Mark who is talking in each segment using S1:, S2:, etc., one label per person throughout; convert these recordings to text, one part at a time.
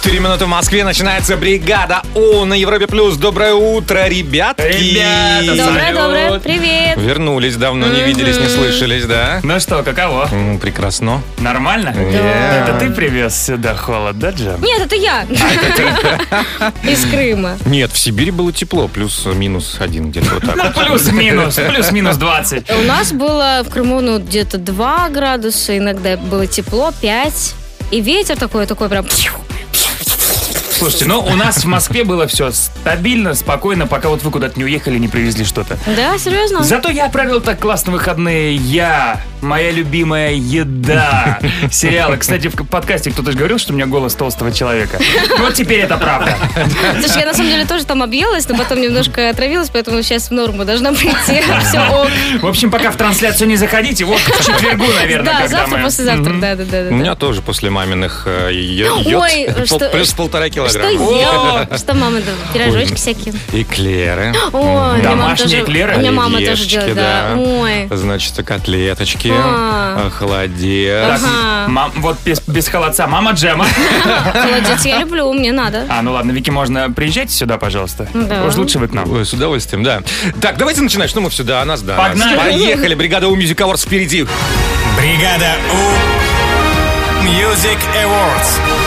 S1: часов 4 минуты в Москве. Начинается бригада У на Европе Плюс. Доброе утро, ребятки.
S2: Ребята,
S3: Доброе, доброе. Привет.
S1: Вернулись, давно не виделись, не слышались, да?
S2: Ну что, каково?
S1: М, Прекрасно.
S2: Нормально?
S1: Yeah.
S2: Это ты привез сюда холод, да, Джем?
S3: Нет, это я. Из Крыма.
S1: Нет, в Сибири было тепло, плюс-минус один где-то вот так.
S2: Ну,
S1: вот.
S2: плюс-минус, плюс-минус 20.
S3: У нас было в Крыму ну, где-то 2 градуса, иногда было тепло, 5. И ветер такой, такой прям...
S2: Слушайте, ну у нас в Москве было все стабильно, спокойно, пока вот вы куда-то не уехали, не привезли что-то.
S3: Да, серьезно?
S2: Зато я провел так классно выходные. Я, моя любимая еда. Сериалы. Кстати, в подкасте кто-то же говорил, что у меня голос толстого человека. Вот теперь это правда.
S3: Слушай, я на самом деле тоже там объелась, но потом немножко отравилась, поэтому сейчас в норму должна прийти. Все ок.
S2: В общем, пока в трансляцию не заходите, вот к четвергу, наверное,
S3: Да, завтра,
S2: мы...
S3: послезавтра, да, да, да.
S1: У меня тоже после маминых э, е-
S3: Ой,
S1: йод
S3: что-
S1: плюс полтора
S3: Что
S1: килограмма.
S3: ел? Что мама да, пирожочки всякие.
S1: Эклеры.
S3: Ой, у меня мама
S2: Домашние
S3: тоже-
S2: эклеры?
S3: У меня мама тоже делает, да. Ой.
S1: Значит, котлеточки,
S3: А.
S1: э, холодец.
S2: Так, мам, вот без, без холодца. Мама Джема.
S3: Молодец, я люблю, мне надо.
S2: А, ну ладно, Вики, можно приезжайте сюда, пожалуйста.
S3: Да.
S2: Уж лучше вы к нам.
S1: Ой, с удовольствием, да. Так, давайте начинать. Что мы все, да, о нас, да. нас.
S2: Погнали.
S1: Поехали. Бригада У Music Awards впереди.
S4: Бригада У Music Awards.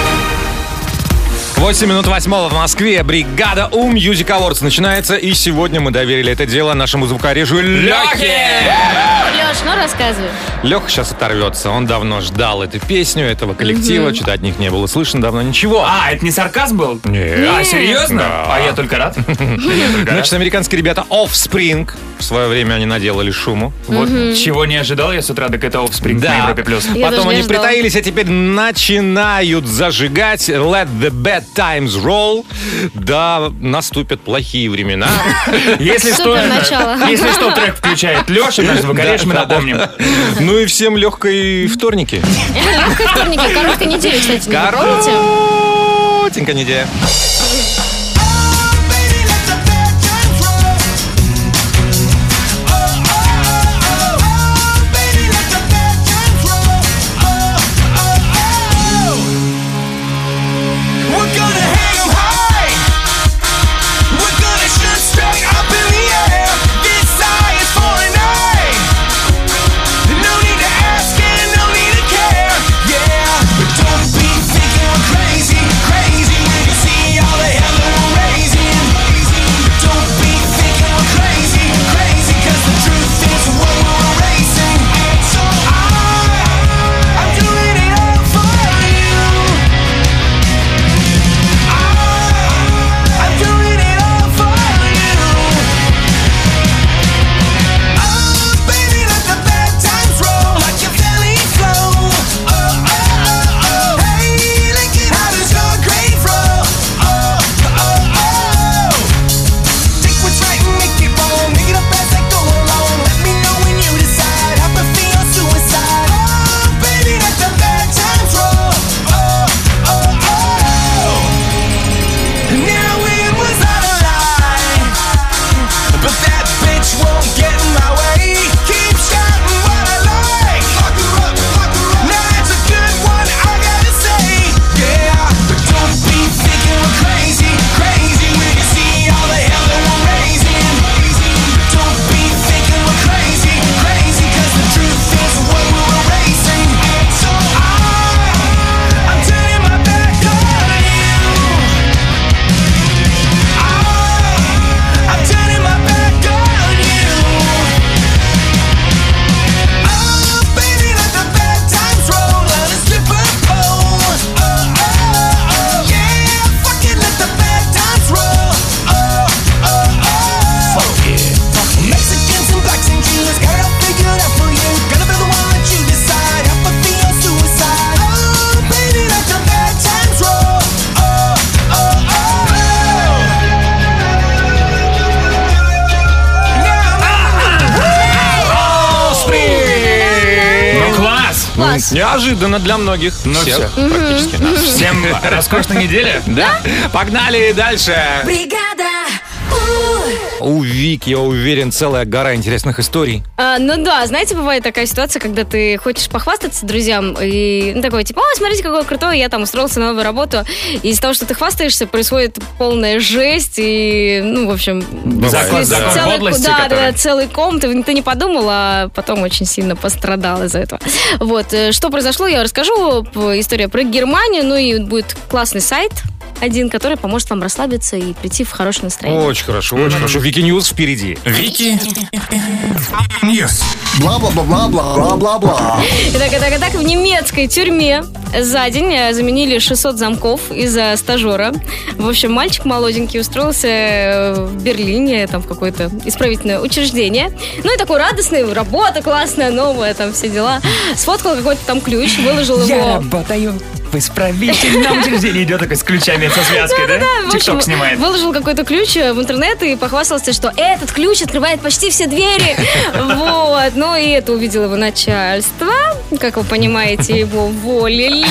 S1: 8 минут восьмого в Москве. Бригада У Music Awards начинается. И сегодня мы доверили это дело нашему звукорежу Лехе.
S3: Леш, ну рассказывай.
S1: Леха сейчас оторвется. Он давно ждал эту песню, этого коллектива. Что-то от них не было слышно давно ничего.
S2: А, это не сарказм был?
S1: Нет.
S2: А, серьезно?
S1: Да.
S2: А я только рад.
S1: Значит, американские ребята Offspring. В свое время они наделали шуму.
S2: Вот чего не ожидал я с утра, так это Offspring на Европе+. плюс.
S1: Потом они притаились, а теперь начинают зажигать Let the bad times roll. Да, наступят плохие времена.
S2: Если что, если что, трек включает Леша, наш звукореж, мы напомним.
S1: Ну и всем легкой вторники.
S3: Легкой вторники, короткой недели, кстати.
S1: Коротенькая неделя. Неожиданно для многих.
S2: Ну
S1: Всех,
S2: всё.
S1: практически.
S2: Всем роскошной недели.
S1: Да? Погнали дальше.
S5: Бригада
S4: у Вик, я уверен, целая гора интересных историй.
S3: А, ну да, знаете, бывает такая ситуация, когда ты хочешь похвастаться друзьям, и ну, такой, типа, о, смотрите, какой крутой, я там устроился на новую работу. И из-за того, что ты хвастаешься, происходит полная жесть, и, ну, в общем...
S2: Закон-
S3: с-
S2: закон
S3: целый,
S2: подлости,
S3: да,
S2: который-
S3: да, целый ком, ты, ты не подумал, а потом очень сильно пострадал из-за этого. Вот, э, что произошло, я расскажу. История про Германию, ну и будет классный сайт, один, который поможет вам расслабиться и прийти в хорошее настроение.
S4: Очень хорошо, очень хорошо. Вики News впереди.
S1: Вики News.
S6: Бла-бла-бла-бла-бла-бла-бла.
S3: Итак, итак, итак, в немецкой тюрьме за день э, заменили 600 замков из-за стажера. В общем, мальчик молоденький устроился э, в Берлине, там, в какое-то исправительное учреждение. Ну и такой радостный, работа классная, новая, там, все дела. Сфоткал какой-то там ключ, выложил
S2: Я
S3: его...
S2: работаю в исправительном учреждении. Идет такой с ключами, со связкой, да?
S3: В общем,
S2: Тикток снимает.
S3: выложил какой-то ключ э, в интернет и похвастался, что этот ключ открывает почти все двери. Вот. Ну и это увидело его начальство. Как вы понимаете, его уволили.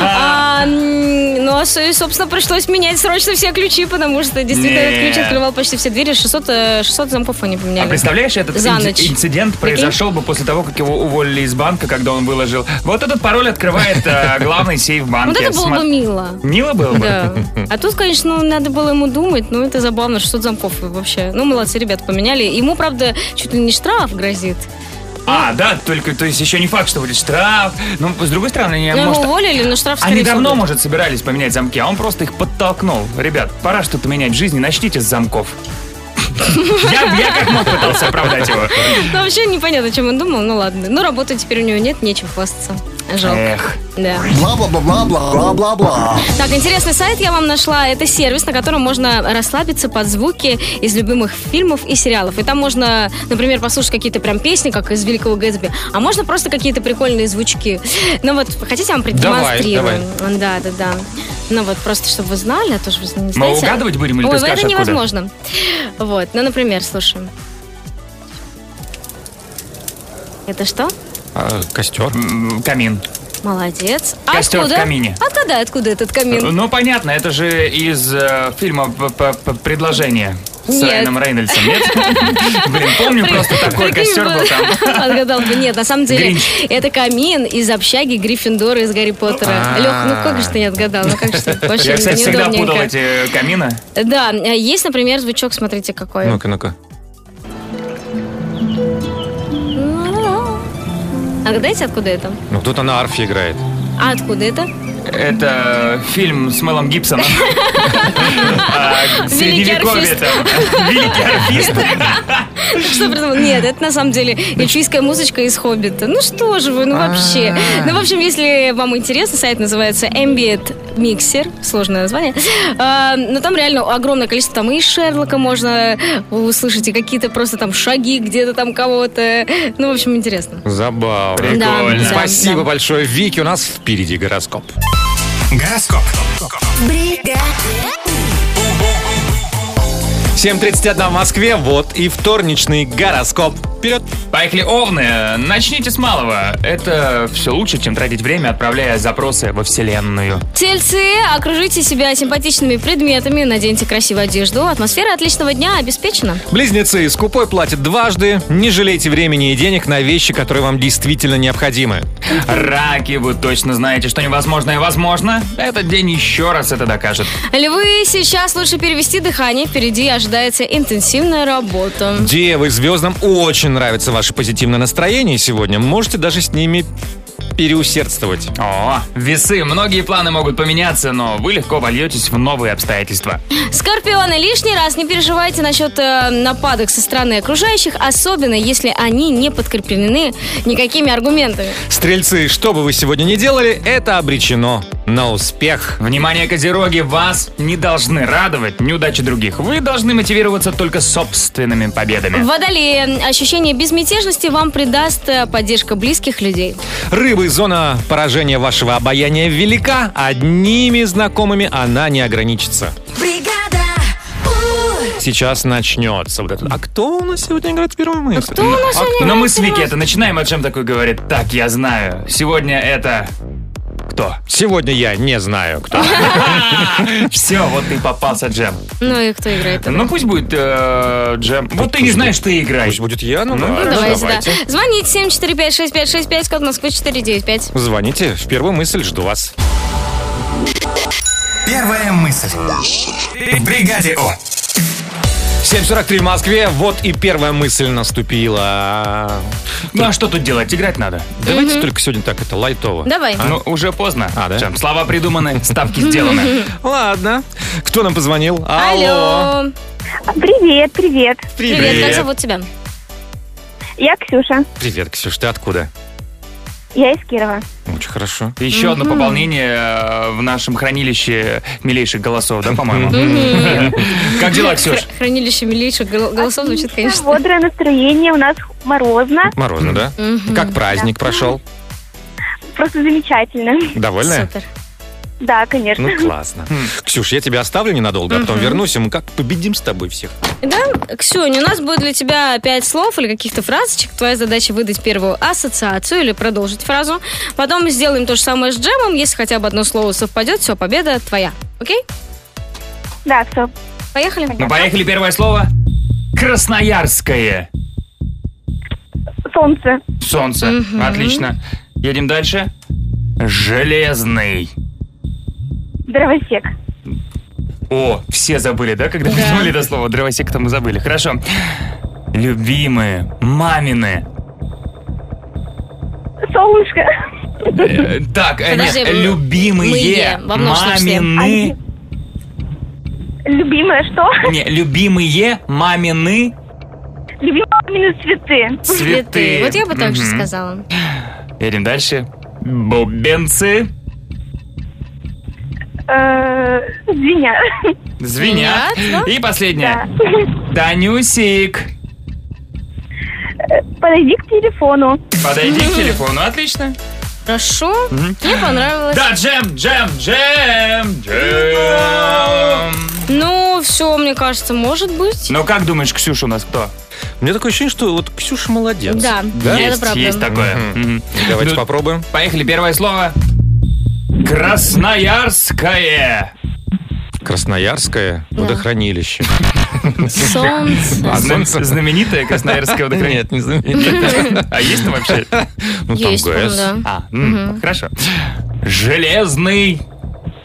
S3: А, Ну, а, собственно, пришлось менять срочно все ключи, потому что действительно этот ключ открывал почти все двери. 600, э, 600 замков они
S2: А
S3: поменяли.
S2: представляешь, этот
S3: За ночь.
S2: инцидент
S3: Прикинь?
S2: произошел бы после того, как его уволили из банка, когда он выложил. Вот этот пароль открывает э, главный сейф в
S3: Вот это было
S2: Сма-
S3: бы мило.
S2: Мило было бы?
S3: Да. А тут, конечно, ну, надо было ему думать, но это забавно, 600 замков вообще. Ну, молодцы, ребята, поменяли. Ему, правда, чуть ли не штраф грозит.
S2: А, да, только, то есть еще не факт, что будет штраф. Ну, с другой стороны, они,
S3: Ну, его
S2: может,
S3: уволили, но штраф,
S2: они давно,
S3: будет.
S2: может, собирались поменять замки, а он просто их подтолкнул. Ребят, пора что-то менять в жизни, начните с замков. Я, я как мог пытался оправдать его.
S3: Вообще непонятно, чем он думал. Ну, ладно. Ну, работы теперь у него нет, нечем хвастаться. Жалко.
S2: Эх.
S3: Да.
S6: Бла-бла-бла-бла-бла-бла-бла.
S3: Так, интересный сайт я вам нашла. Это сервис, на котором можно расслабиться под звуки из любимых фильмов и сериалов. И там можно, например, послушать какие-то прям песни, как из Великого Гэтсби. А можно просто какие-то прикольные звучки. Ну вот, хотите, я вам продемонстрирую? Да, да, да. Ну вот, просто чтобы вы знали, а то же вы не знаете.
S2: угадывать будем или
S3: Ой,
S2: ты
S3: это
S2: скажешь, откуда?
S3: невозможно. Вот, ну, например, слушаем. Это что?
S4: А, костер.
S2: Камин.
S3: Молодец. А
S2: Костер в
S3: откуда?
S2: камине.
S3: Отгадай, откуда этот камин?
S2: Ну, понятно, это же из э, фильма «П- п- п- «Предложение» с
S3: Нет.
S2: Райаном Рейнольдсом, нет? Блин, помню просто такой костер был там.
S3: Отгадал бы. Нет, на самом деле, это камин из общаги Гриффиндора из Гарри Поттера.
S4: А.
S3: Лех, ну как же ты не отгадал? Ну как же ты вообще
S2: Я, кстати, всегда путал эти камины.
S3: Да, э, есть, например, звучок, смотрите, какой.
S4: Ну-ка, ну-ка.
S3: Отгадайте, откуда это?
S4: Ну, кто-то на арфе играет.
S3: А откуда это?
S2: Это фильм с Мелом Гибсоном. А, Средневековье там. Великий арфист.
S3: Что придумал? Нет, это на самом деле эльфийская музычка из «Хоббита». Ну что же вы, ну вообще. Ну, в общем, если вам интересно, сайт называется Ambient Mixer. Сложное название. А, Но там реально огромное количество. Там и Шерлока можно услышать, и какие-то просто там шаги где-то там кого-то. Ну, в общем, интересно.
S4: Забавно.
S2: Прикольно.
S4: Спасибо большое, Вики. У нас впереди гороскоп.
S1: Гороскоп.
S4: 7.31 в Москве. Вот и вторничный гороскоп. Вперед.
S2: Поехали, овны. Начните с малого. Это все лучше, чем тратить время, отправляя запросы во Вселенную.
S3: Тельцы, окружите себя симпатичными предметами, наденьте красивую одежду. Атмосфера отличного дня обеспечена.
S4: Близнецы, скупой платит дважды. Не жалейте времени и денег на вещи, которые вам действительно необходимы.
S2: Раки, вы точно знаете, что невозможное возможно. Этот день еще раз это докажет.
S3: Львы, сейчас лучше перевести дыхание. Впереди ожидается интенсивная работа.
S4: Девы, звездам очень нравится ваше позитивное настроение сегодня. Можете даже с ними переусердствовать.
S2: О, весы. Многие планы могут поменяться, но вы легко вольетесь в новые обстоятельства.
S3: Скорпионы, лишний раз не переживайте насчет э, нападок со стороны окружающих, особенно если они не подкреплены никакими аргументами.
S4: Стрельцы, что бы вы сегодня ни делали, это обречено на успех.
S2: Внимание, козероги, вас не должны радовать неудачи других. Вы должны мотивироваться только собственными победами.
S3: Водолеи, ощущение безмятежности вам придаст э, поддержка близких людей.
S4: Рыбы, зона поражения вашего обаяния велика. Одними знакомыми она не ограничится. Сейчас начнется вот это. А кто у нас сегодня играет в первую мысль?
S3: Кто у нас сегодня
S2: Но мы
S3: играет
S2: с Вики это начинаем, о чем такой говорит. Так, я знаю. Сегодня это... Кто?
S4: Сегодня я не знаю, кто.
S2: Все, вот ты попался, Джем.
S3: Ну и кто играет?
S2: Ну пусть будет э, Джем. Вот ты не знаешь, ты играй.
S4: Пусть будет я, ну,
S2: Ну,
S4: да.
S3: Давайте, да.
S4: давайте.
S3: Звоните 745-6565, код Москвы 495.
S4: Звоните. В первую мысль жду вас.
S1: Первая мысль. В бригаде О.
S4: 7.43 в Москве. Вот и первая мысль наступила.
S2: Ну а что тут делать? Играть надо.
S4: Давайте только сегодня так это лайтово.
S3: Давай.
S2: Ну, уже поздно.
S4: А, да?
S2: Джем, слова придуманы, ставки сделаны.
S4: Ладно. Кто нам позвонил?
S3: Алло.
S7: Привет, привет.
S3: Привет, как зовут тебя?
S7: Я Ксюша.
S4: Привет, Ксюш, ты откуда?
S7: Я из Кирова.
S4: Очень хорошо.
S2: Еще одно пополнение э, в нашем хранилище милейших голосов, да, по-моему? Как дела, Ксюш?
S3: Хр- Хранилище милейших гол- голосов звучит, конечно.
S7: Бодрое настроение, у нас морозно.
S4: Морозно, да? Как праздник прошел?
S7: Просто замечательно.
S4: Довольная?
S3: Супер.
S7: Да, конечно.
S4: Ну, классно. Ксюш, я тебя оставлю ненадолго, а потом вернусь, и мы как победим с тобой всех.
S3: Да, Ксюня, у нас будет для тебя пять слов или каких-то фразочек. Твоя задача выдать первую ассоциацию или продолжить фразу. Потом сделаем то же самое с джемом. Если хотя бы одно слово совпадет, все, победа твоя. Окей?
S7: Да, все.
S3: Поехали?
S2: Ну, поехали, первое слово. Красноярское.
S7: Солнце.
S2: Солнце. Отлично. Едем дальше. Железный.
S7: Дровосек.
S2: О, все забыли, да, когда придумали это слово? Дровосек-то мы забыли. Хорошо. Любимые. Мамины.
S7: Солнышко.
S2: Э, Так, э,
S3: Подожди,
S2: нет, любимые мамины.
S7: Любимое что?
S2: Не, любимые мамины
S7: Любимые мамины цветы.
S2: цветы.
S3: Вот я бы так же сказала.
S2: Едем дальше. Бубенцы
S7: Звенят.
S2: звенят.
S3: Звенят,
S2: И последнее.
S7: Да.
S2: Танюсик.
S7: Подойди к телефону.
S2: Подойди к телефону. Отлично.
S3: Хорошо. Мне понравилось.
S2: Да, джем, джем, джем, джем.
S3: Ну, все, мне кажется, может быть.
S2: Ну, как думаешь, Ксюша у нас кто?
S4: У меня такое ощущение, что вот Ксюша молодец.
S3: Да,
S4: Да?
S3: это
S2: есть,
S3: правда.
S2: есть такое.
S4: Давайте
S2: Ну,
S4: попробуем.
S2: Поехали, первое слово. Красноярское.
S4: Красноярское водохранилище.
S3: Солнце.
S4: А солнце?
S2: Знаменитое красноярское водохранилище.
S4: Нет, не знаменитое.
S2: А есть там вообще?
S4: Ну, там
S3: Есть, да.
S2: А, хорошо. Железный.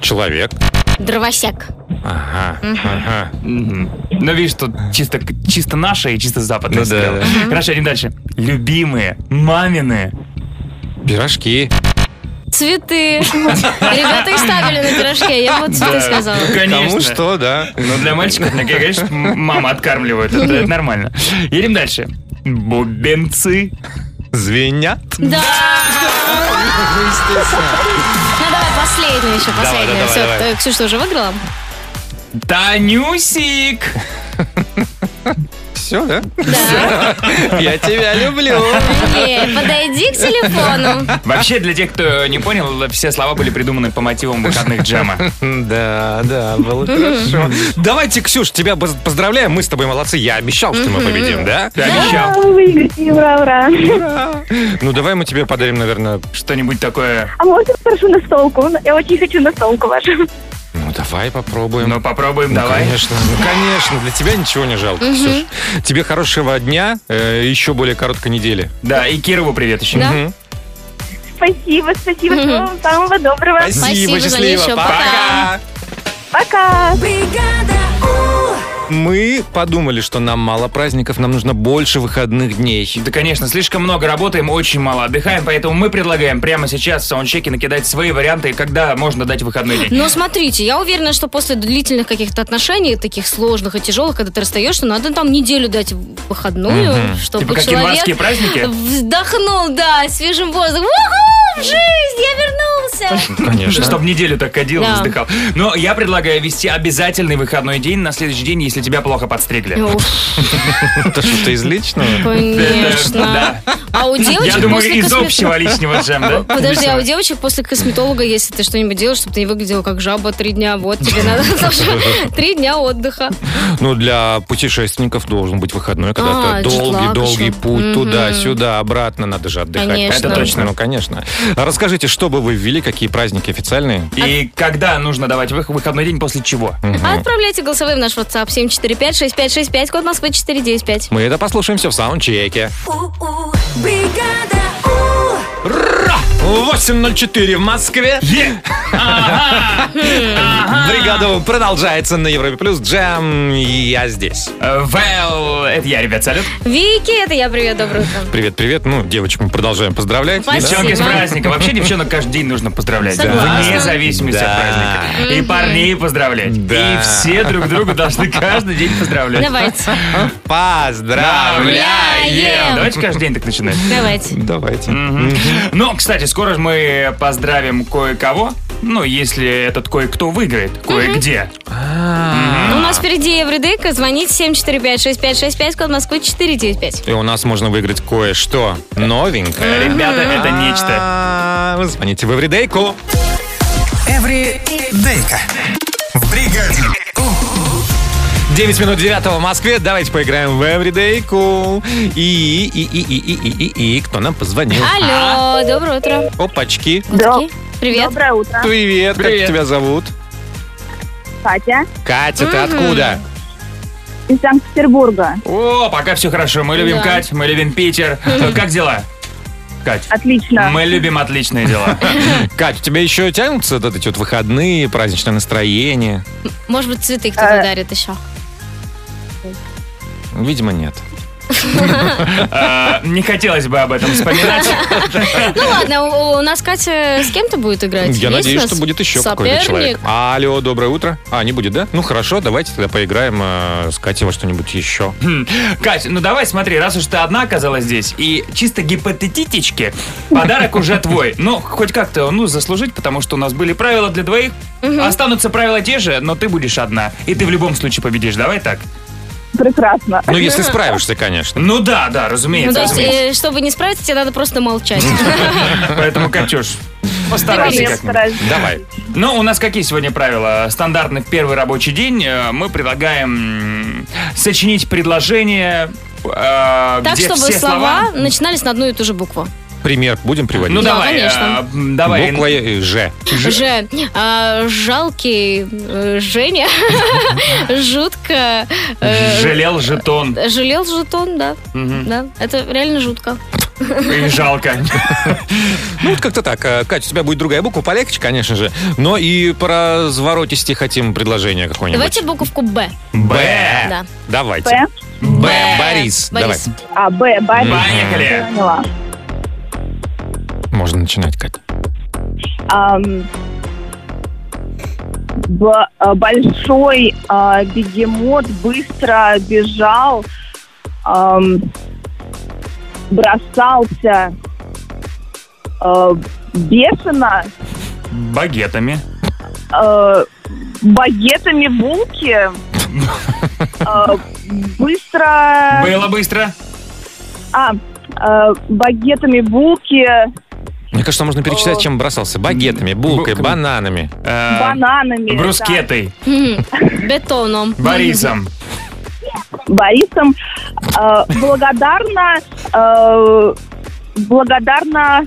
S4: Человек.
S3: Дровосек.
S4: Ага, ага.
S2: Ну, видишь, тут чисто, чисто наше и чисто западное.
S4: Ну да, да.
S2: Хорошо, идем дальше. Любимые, мамины.
S4: Пирожки.
S3: Цветы. Ребята их ставили на пирожке, я вот цветы сказала.
S2: Ну, конечно.
S4: Кому что, да.
S2: Ну, для мальчиков, мне, конечно, мама откармливает. Это, это нормально. Едем дальше. Бубенцы.
S4: Звенят.
S3: Да! Ну давай последнюю еще,
S4: давай,
S3: Все,
S4: давай.
S3: Ксюша уже выиграла?
S2: Танюсик.
S4: Все, да?
S3: Да.
S4: Я тебя люблю.
S3: Подойди к телефону.
S2: Вообще, для тех, кто не понял, все слова были придуманы по мотивам выходных джема.
S4: Да, да, было хорошо. Давайте, Ксюш, тебя поз- поздравляем. Мы с тобой молодцы. Я обещал, что мы победим, да?
S2: Ты обещал
S7: ура, ура.
S4: Ну, давай мы тебе подарим, наверное...
S2: что-нибудь такое?
S7: А можно прошу настолку? Я очень хочу настолку вашу.
S4: Ну, давай попробуем.
S2: Ну, попробуем,
S4: Ну,
S2: давай.
S4: конечно, ну, конечно, для тебя ничего не жалко, Ксюш. Тебе хорошего дня, э, еще более короткой недели.
S2: Да, и Кирову привет еще.
S3: Да.
S4: Мгм.
S7: Спасибо, спасибо. Всего вам самого доброго.
S3: Спасибо,
S4: счастливо,
S3: Жанечка, пока.
S7: Пока.
S4: Мы подумали, что нам мало праздников, нам нужно больше выходных дней.
S2: Да, конечно, слишком много работаем, очень мало отдыхаем, поэтому мы предлагаем прямо сейчас в саундчеке накидать свои варианты, когда можно дать выходной день.
S3: Но смотрите, я уверена, что после длительных каких-то отношений, таких сложных и тяжелых, когда ты расстаешься, надо там неделю дать выходную, чтобы
S2: Типа как
S3: человек
S2: праздники?
S3: вздохнул, да, свежим воздухом. Уху, в жизнь, я вернулся.
S4: Конечно.
S2: Чтобы неделю так ходил,
S3: Да.
S2: вздыхал. Но я предлагаю вести обязательный выходной день на следующий день, если если тебя плохо подстригли.
S4: Это что-то из личного?
S3: Конечно.
S2: Да.
S3: А у девочек
S2: Я думаю,
S3: после
S2: из общего личного джем, да?
S3: Подожди, а у девочек после косметолога, если ты что-нибудь делаешь, чтобы ты не выглядела как жаба три дня, вот тебе надо три дня отдыха.
S4: Ну, для путешественников должен быть выходной, когда
S3: А,
S4: то долгий,
S3: джетлаг
S4: долгий
S3: еще.
S4: путь туда-сюда, обратно, надо же отдыхать.
S2: Это точно.
S4: Ну, конечно. Расскажите, что бы вы ввели, какие праздники официальные?
S2: И когда нужно давать вы- выходной день после чего?
S3: А Отправляйте голосовые в наш WhatsApp 745-6565, код Москвы 495.
S4: Мы это послушаем все в саундчеке.
S5: Бригада У.
S4: 8.04 в Москве. Бригада продолжается на Европе Плюс. Джем, и я здесь.
S2: Э, Well, это я, ребят, салют.
S3: Вики, это я, привет, доброе утро.
S4: Привет, привет. Ну, девочек мы продолжаем поздравлять.
S3: Спасибо.
S2: Девчонки с праздником. Вообще девчонок каждый день нужно поздравлять. Вне зависимости
S4: Да.
S2: от праздника. И парней поздравлять.
S4: Да.
S2: И все друг друга должны каждый день поздравлять.
S3: Давайте,
S4: Поздравляем!
S2: Давайте каждый день так начинать.
S3: давайте.
S4: Давайте.
S2: Ну, кстати, скоро же мы поздравим кое-кого. Ну, если этот кое-кто выиграет, кое-где.
S3: У нас впереди Эвридейка. Звоните 745-6565, код Москвы 495.
S4: И у нас можно выиграть кое-что новенькое.
S2: Ребята, это нечто.
S4: А, Вы звоните в Эвридейку.
S1: Эвридейка. В бригаде.
S4: 9 минут 9 в Москве. Давайте поиграем в Эвридейку. И, и, и, и, и, и, и, и, кто нам позвонил?
S3: Алло, доброе утро.
S4: Опачки.
S3: Котики. Привет.
S7: Доброе утро.
S4: Привет,
S2: Привет.
S4: как тебя зовут?
S7: Катя
S4: Катя, ты откуда?
S7: из Санкт-Петербурга.
S2: О, пока все хорошо. Мы любим
S3: Да.
S2: Кать, мы любим Питер. Как дела? Кать.
S7: Отлично.
S2: Мы любим отличные дела.
S4: Кать, у тебя еще тянутся вот эти вот выходные, праздничное настроение?
S3: Может быть, цветы кто-то
S7: Э.
S3: дарит еще.
S4: Видимо, нет.
S2: А, Не хотелось бы об этом вспоминать.
S3: Ну ладно, у, нас Катя с кем-то будет играть?
S4: Я надеюсь, что будет еще какой-то человек. Алло, доброе утро. А, не будет, да? Ну хорошо, давайте тогда поиграем э, с Катей во что-нибудь еще.
S2: Кать, ну давай смотри, раз уж ты одна оказалась здесь, и чисто гипотетически подарок уже твой. Ну, хоть как-то, ну, заслужить, потому что у нас были правила для двоих. Останутся правила те же, но ты будешь одна. И ты в любом случае победишь. Давай так.
S7: Прекрасно.
S4: Ну, если справишься, конечно.
S2: Ну да, да,
S3: Ну,
S2: разумеется.
S3: то есть,
S2: разумеется.
S3: э, чтобы не справиться, тебе надо просто молчать.
S2: Поэтому, Катюш, постарайся
S7: Я
S2: как-нибудь.
S7: постараюсь.
S4: Давай.
S2: Ну, у нас какие сегодня правила? Стандартный в первый рабочий день э, мы предлагаем м, сочинить предложение, э,
S3: Так,
S2: где
S3: чтобы
S2: все
S3: слова начинались на одну и ту же букву.
S4: Пример будем приводить.
S2: Ну
S3: Да,
S2: давай,
S3: конечно.
S2: э, давай.
S4: Буква э, Ж.
S3: Ж. а, жалкий э, Женя. Жутко. э,
S2: Жалел жетон
S3: Жалел жетон, да. Да, это реально жутко.
S2: и жалко.
S4: Ну, вот как-то так. Э, Катя, у тебя будет другая буква, полегче, конечно же. Но и про разворотисти хотим предложение какое-нибудь.
S3: Давайте буковку Б.
S4: Б.
S3: Да.
S4: Давайте.
S7: Б.
S4: Б. Борис.
S3: Борис.
S4: Давай.
S7: А, Б. Борис.
S2: Поехали.
S7: Поняла.
S4: Можно начинать, Катя.
S7: Ам, б- а, большой а, бегемот быстро бежал, ам, бросался а, бешено,
S2: Багетами.
S7: а, багетами булки, быстро...
S2: Было быстро.
S7: А, багетами булки,
S4: Мне кажется, можно перечислять, чем бросался. Багетами, булкой, бананами.
S2: Э,
S7: бананами.
S2: Брускетой.
S3: Бетоном.
S2: Борисом.
S7: Борисом. Э, благодарна, э, благодарна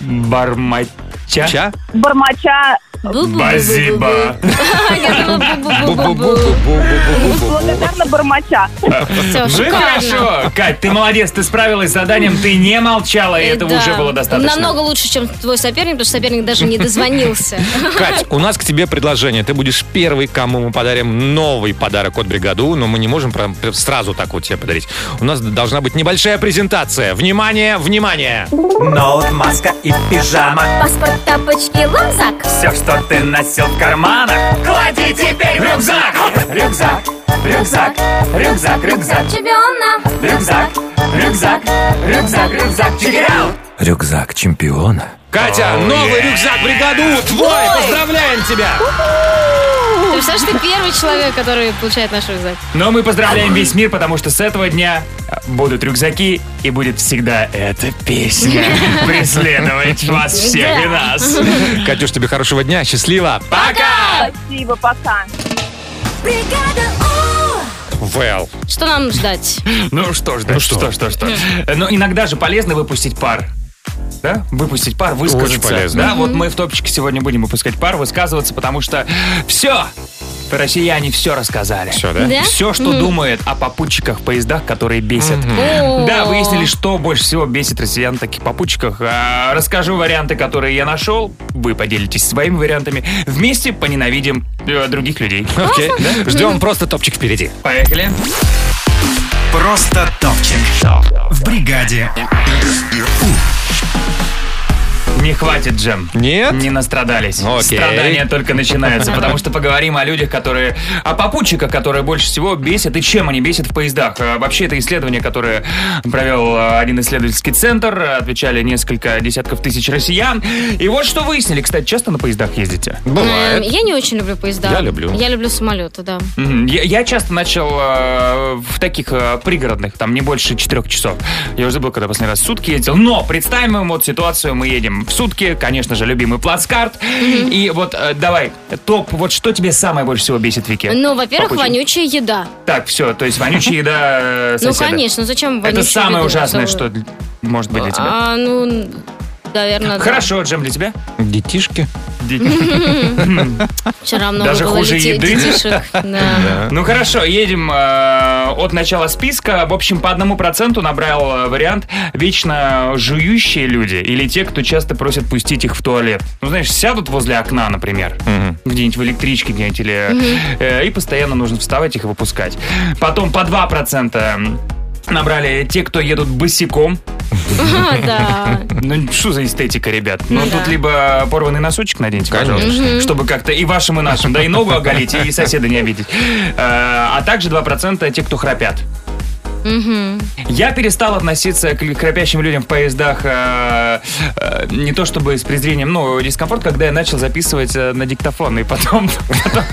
S2: Бармача.
S4: Ча?
S7: бормоча,
S3: думала, бу-бу-бу-бу-бу.
S4: Бу-бу-бу-бу-бу-бу-бу.
S7: благодарна бормоча.
S3: Все,
S2: и
S3: шикарно.
S2: хорошо. Кать, ты молодец, ты справилась с заданием, ты не молчала, и
S3: Э,
S2: этого уже было достаточно.
S3: Намного лучше, чем твой соперник, потому что соперник даже не дозвонился.
S4: Кать, у нас к тебе предложение. Ты будешь первый, кому мы подарим новый подарок от бригаду, но мы не можем прям сразу так вот тебе подарить. У нас должна быть небольшая презентация. Внимание, внимание!
S1: Ноут, маска и пижама.
S5: Паспорт, тапочки, рюкзак.
S1: Все, что ты носил в карманах, клади теперь в рюкзак. Рюкзак, рюкзак, рюкзак, рюкзак,
S5: Чемпиона.
S1: рюкзак, рюкзак, рюкзак, рюкзак. Out. Рюкзак чемпиона.
S4: Катя,
S2: Оу,
S4: новый
S2: е.
S4: рюкзак бригаду твой! Поздравляем тебя!
S3: Ты представляешь, ты первый человек, который получает наш рюкзак.
S2: Но мы поздравляем весь мир, потому что с этого дня будут рюкзаки и будет всегда эта песня преследовать вас всех и нас.
S4: Катюш, тебе хорошего дня, счастливо.
S2: Пока!
S7: Спасибо, пока.
S5: Бригада.
S4: Well.
S3: Что нам ждать?
S2: Ну что ж, да,
S4: Ну
S2: что,
S4: что?
S2: что, что. Но иногда же полезно выпустить пар. Да? Выпустить пар, высказаться.
S4: Очень полезно.
S2: Да, вот мы в топчике сегодня будем выпускать пар, высказываться, потому что все! Россияне все рассказали.
S4: Все, да?
S3: Да?
S2: Все, что думают о попутчиках в поездах, которые бесят.
S3: О.
S2: Да, выяснили, что больше всего бесит россиян в таких попутчиках. А, расскажу варианты, которые я нашел. Вы поделитесь своими вариантами. Вместе поненавидим э, других людей.
S4: Окей. Ждем просто топчик впереди.
S2: Поехали.
S1: Просто топчик. В бригаде.
S2: Не хватит, Джем.
S4: Нет?
S2: Не настрадались.
S4: Окей.
S2: Страдания только начинаются, потому что поговорим о людях, которые... О попутчиках, которые больше всего бесят, и чем они бесят в поездах. А, Вообще, это исследование, которое провел а, один исследовательский центр. Отвечали несколько десятков тысяч россиян. И вот что выяснили. Кстати, часто на поездах ездите?
S4: Бывает.
S3: Я не очень люблю поезда.
S4: Я люблю.
S3: Я люблю самолеты, да.
S2: Я, я часто начал э, в таких э, пригородных, там не больше четырех часов. Я уже забыл, когда последний раз в сутки ездил. Но представим им вот ситуацию, мы едем в сутки, конечно же, любимый плацкарт. И вот э, давай, топ, вот что тебе самое больше всего бесит, Вики?
S3: Ну, во-первых, вонючая еда.
S2: Так, все, то есть вонючая еда э,
S3: Ну,
S2: соседа.
S3: конечно, зачем
S2: Это
S3: вонючую
S2: самое
S3: еду?
S2: ужасное,
S3: Что
S2: может быть для тебя.
S3: А, ну, наверное, да.
S2: Хорошо, Джем, для тебя?
S4: Детишки.
S3: Вчера много
S2: Даже хуже еды?
S3: детишек. Да.
S2: Ну хорошо, едем э, от начала списка. В общем, по одному проценту набрал э, вариант вечно жующие люди или те, кто часто просят пустить их в туалет. Ну, знаешь, сядут возле окна, например, где-нибудь в электричке где-нибудь или... э, и постоянно нужно вставать их и выпускать. Потом по 2% набрали те, кто едут босиком.
S3: А, Да.
S2: Ну, что за эстетика, ребят? Ну,
S3: Ну
S2: тут либо порванный носочек наденьте, пожалуйста, чтобы как-то и вашим, и нашим, да, и ногу оголить, и соседа не обидеть. Э, А также 2% те, кто храпят. Я перестал относиться к храпящим людям в поездах э, э, не то чтобы с презрением, ну, дискомфорт, когда я начал записывать э, на диктофон, и потом, потом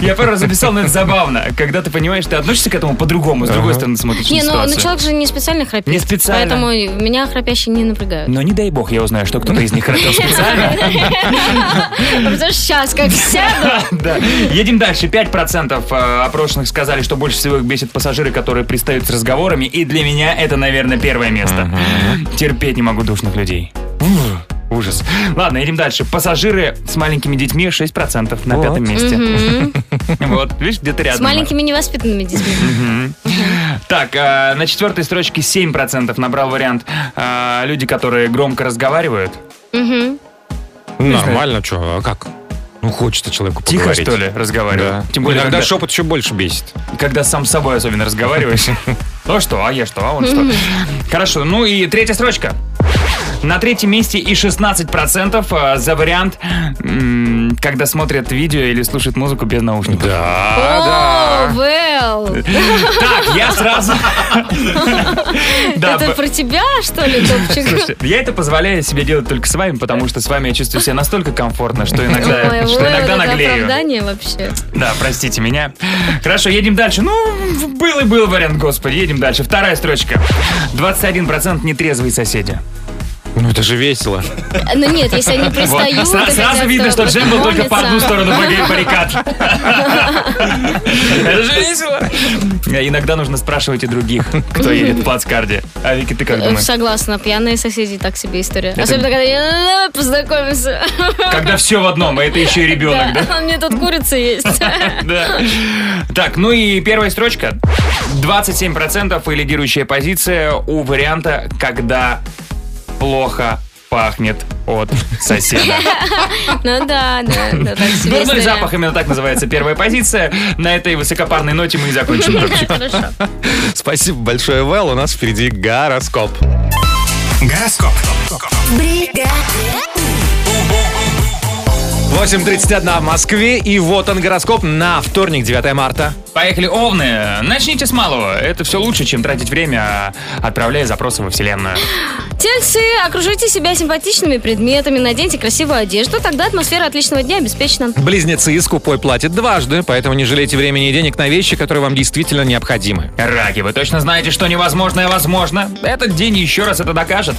S2: я пару раз записал, но это забавно, когда ты понимаешь, ты относишься к этому по-другому, с другой стороны смотришь
S3: Не, ну, ну человек же не специально храпит.
S2: Не специально.
S3: Поэтому меня храпящие не напрягают.
S2: Но не дай бог, я узнаю, что кто-то из них храпел специально.
S3: Потому что сейчас как сяду.
S2: Да. Едем дальше. 5% э, опрошенных сказали, что больше всего их бесит пассажиры, которые пристают с разговорами. И для меня это, наверное, первое место. Терпеть не могу душных людей. Ужас. Ладно, едем дальше. Пассажиры с маленькими детьми 6% на
S4: Вот.
S2: пятом месте. Вот, видишь, где-то рядом.
S3: С маленькими невоспитанными детьми.
S2: Так, э, на четвертой строчке 7% набрал вариант э, люди, которые громко разговаривают.
S4: Нормально, что, а как? Ну, хочется человеку
S2: Тихо,
S4: поговорить.
S2: что ли, разговаривают?
S4: Да.
S2: Тем более,
S4: Иногда
S2: когда-
S4: шепот еще больше бесит.
S2: когда сам с собой особенно разговариваешь. Ну что, а я что, а он что? Хорошо, ну и третья строчка. На третьем месте и 16% э, за вариант, когда смотрят видео или слушают музыку без наушников.
S4: Да,
S3: О, well.
S2: Так, я сразу... Да,
S3: Это про тебя, что ли, Топчик?
S2: Я это позволяю себе делать только с вами, потому что с вами я чувствую себя настолько комфортно, что иногда, что иногда наглею.
S3: оправдание вообще.
S2: Да, простите меня. Хорошо, едем дальше. Ну, был и был вариант, господи. Едем дальше. Вторая строчка. 21% нетрезвые соседи.
S4: Ну, это же весело.
S3: Ну нет, если они
S2: Вот.
S3: пристают... И
S2: Сразу видно, что Джем был только по одну сторону баррикад. Это же весело. Иногда нужно спрашивать и других, кто едет в плацкарде. А Вики, ты как
S3: Э,
S2: думаешь?
S3: Согласна, пьяные соседи так себе история. Особенно, когда я «Э, познакомимся.
S2: Когда все в одном, а это еще и ребенок, да?
S3: Да, мне тут курица есть.
S2: Да. Так, ну и первая строчка. 27% и лидирующая позиция у варианта, когда плохо пахнет от соседа.
S3: Ну да, да,
S2: Дурной запах, именно так называется первая позиция. На этой высокопарной ноте мы и закончим.
S4: Спасибо большое, Вэл. У нас впереди гороскоп.
S1: Гороскоп.
S4: 8.31 в Москве, и вот он гороскоп на вторник, 9 марта.
S2: Поехали, овны. Начните с малого. Это все лучше, чем тратить время, отправляя запросы во Вселенную.
S3: Тельцы, окружите себя симпатичными предметами, наденьте красивую одежду, тогда атмосфера отличного дня обеспечена.
S4: Близнецы скупой платят дважды, поэтому не жалейте времени и денег на вещи, которые вам действительно необходимы.
S2: Раки, вы точно знаете, что невозможное возможно? Этот день еще раз это докажет.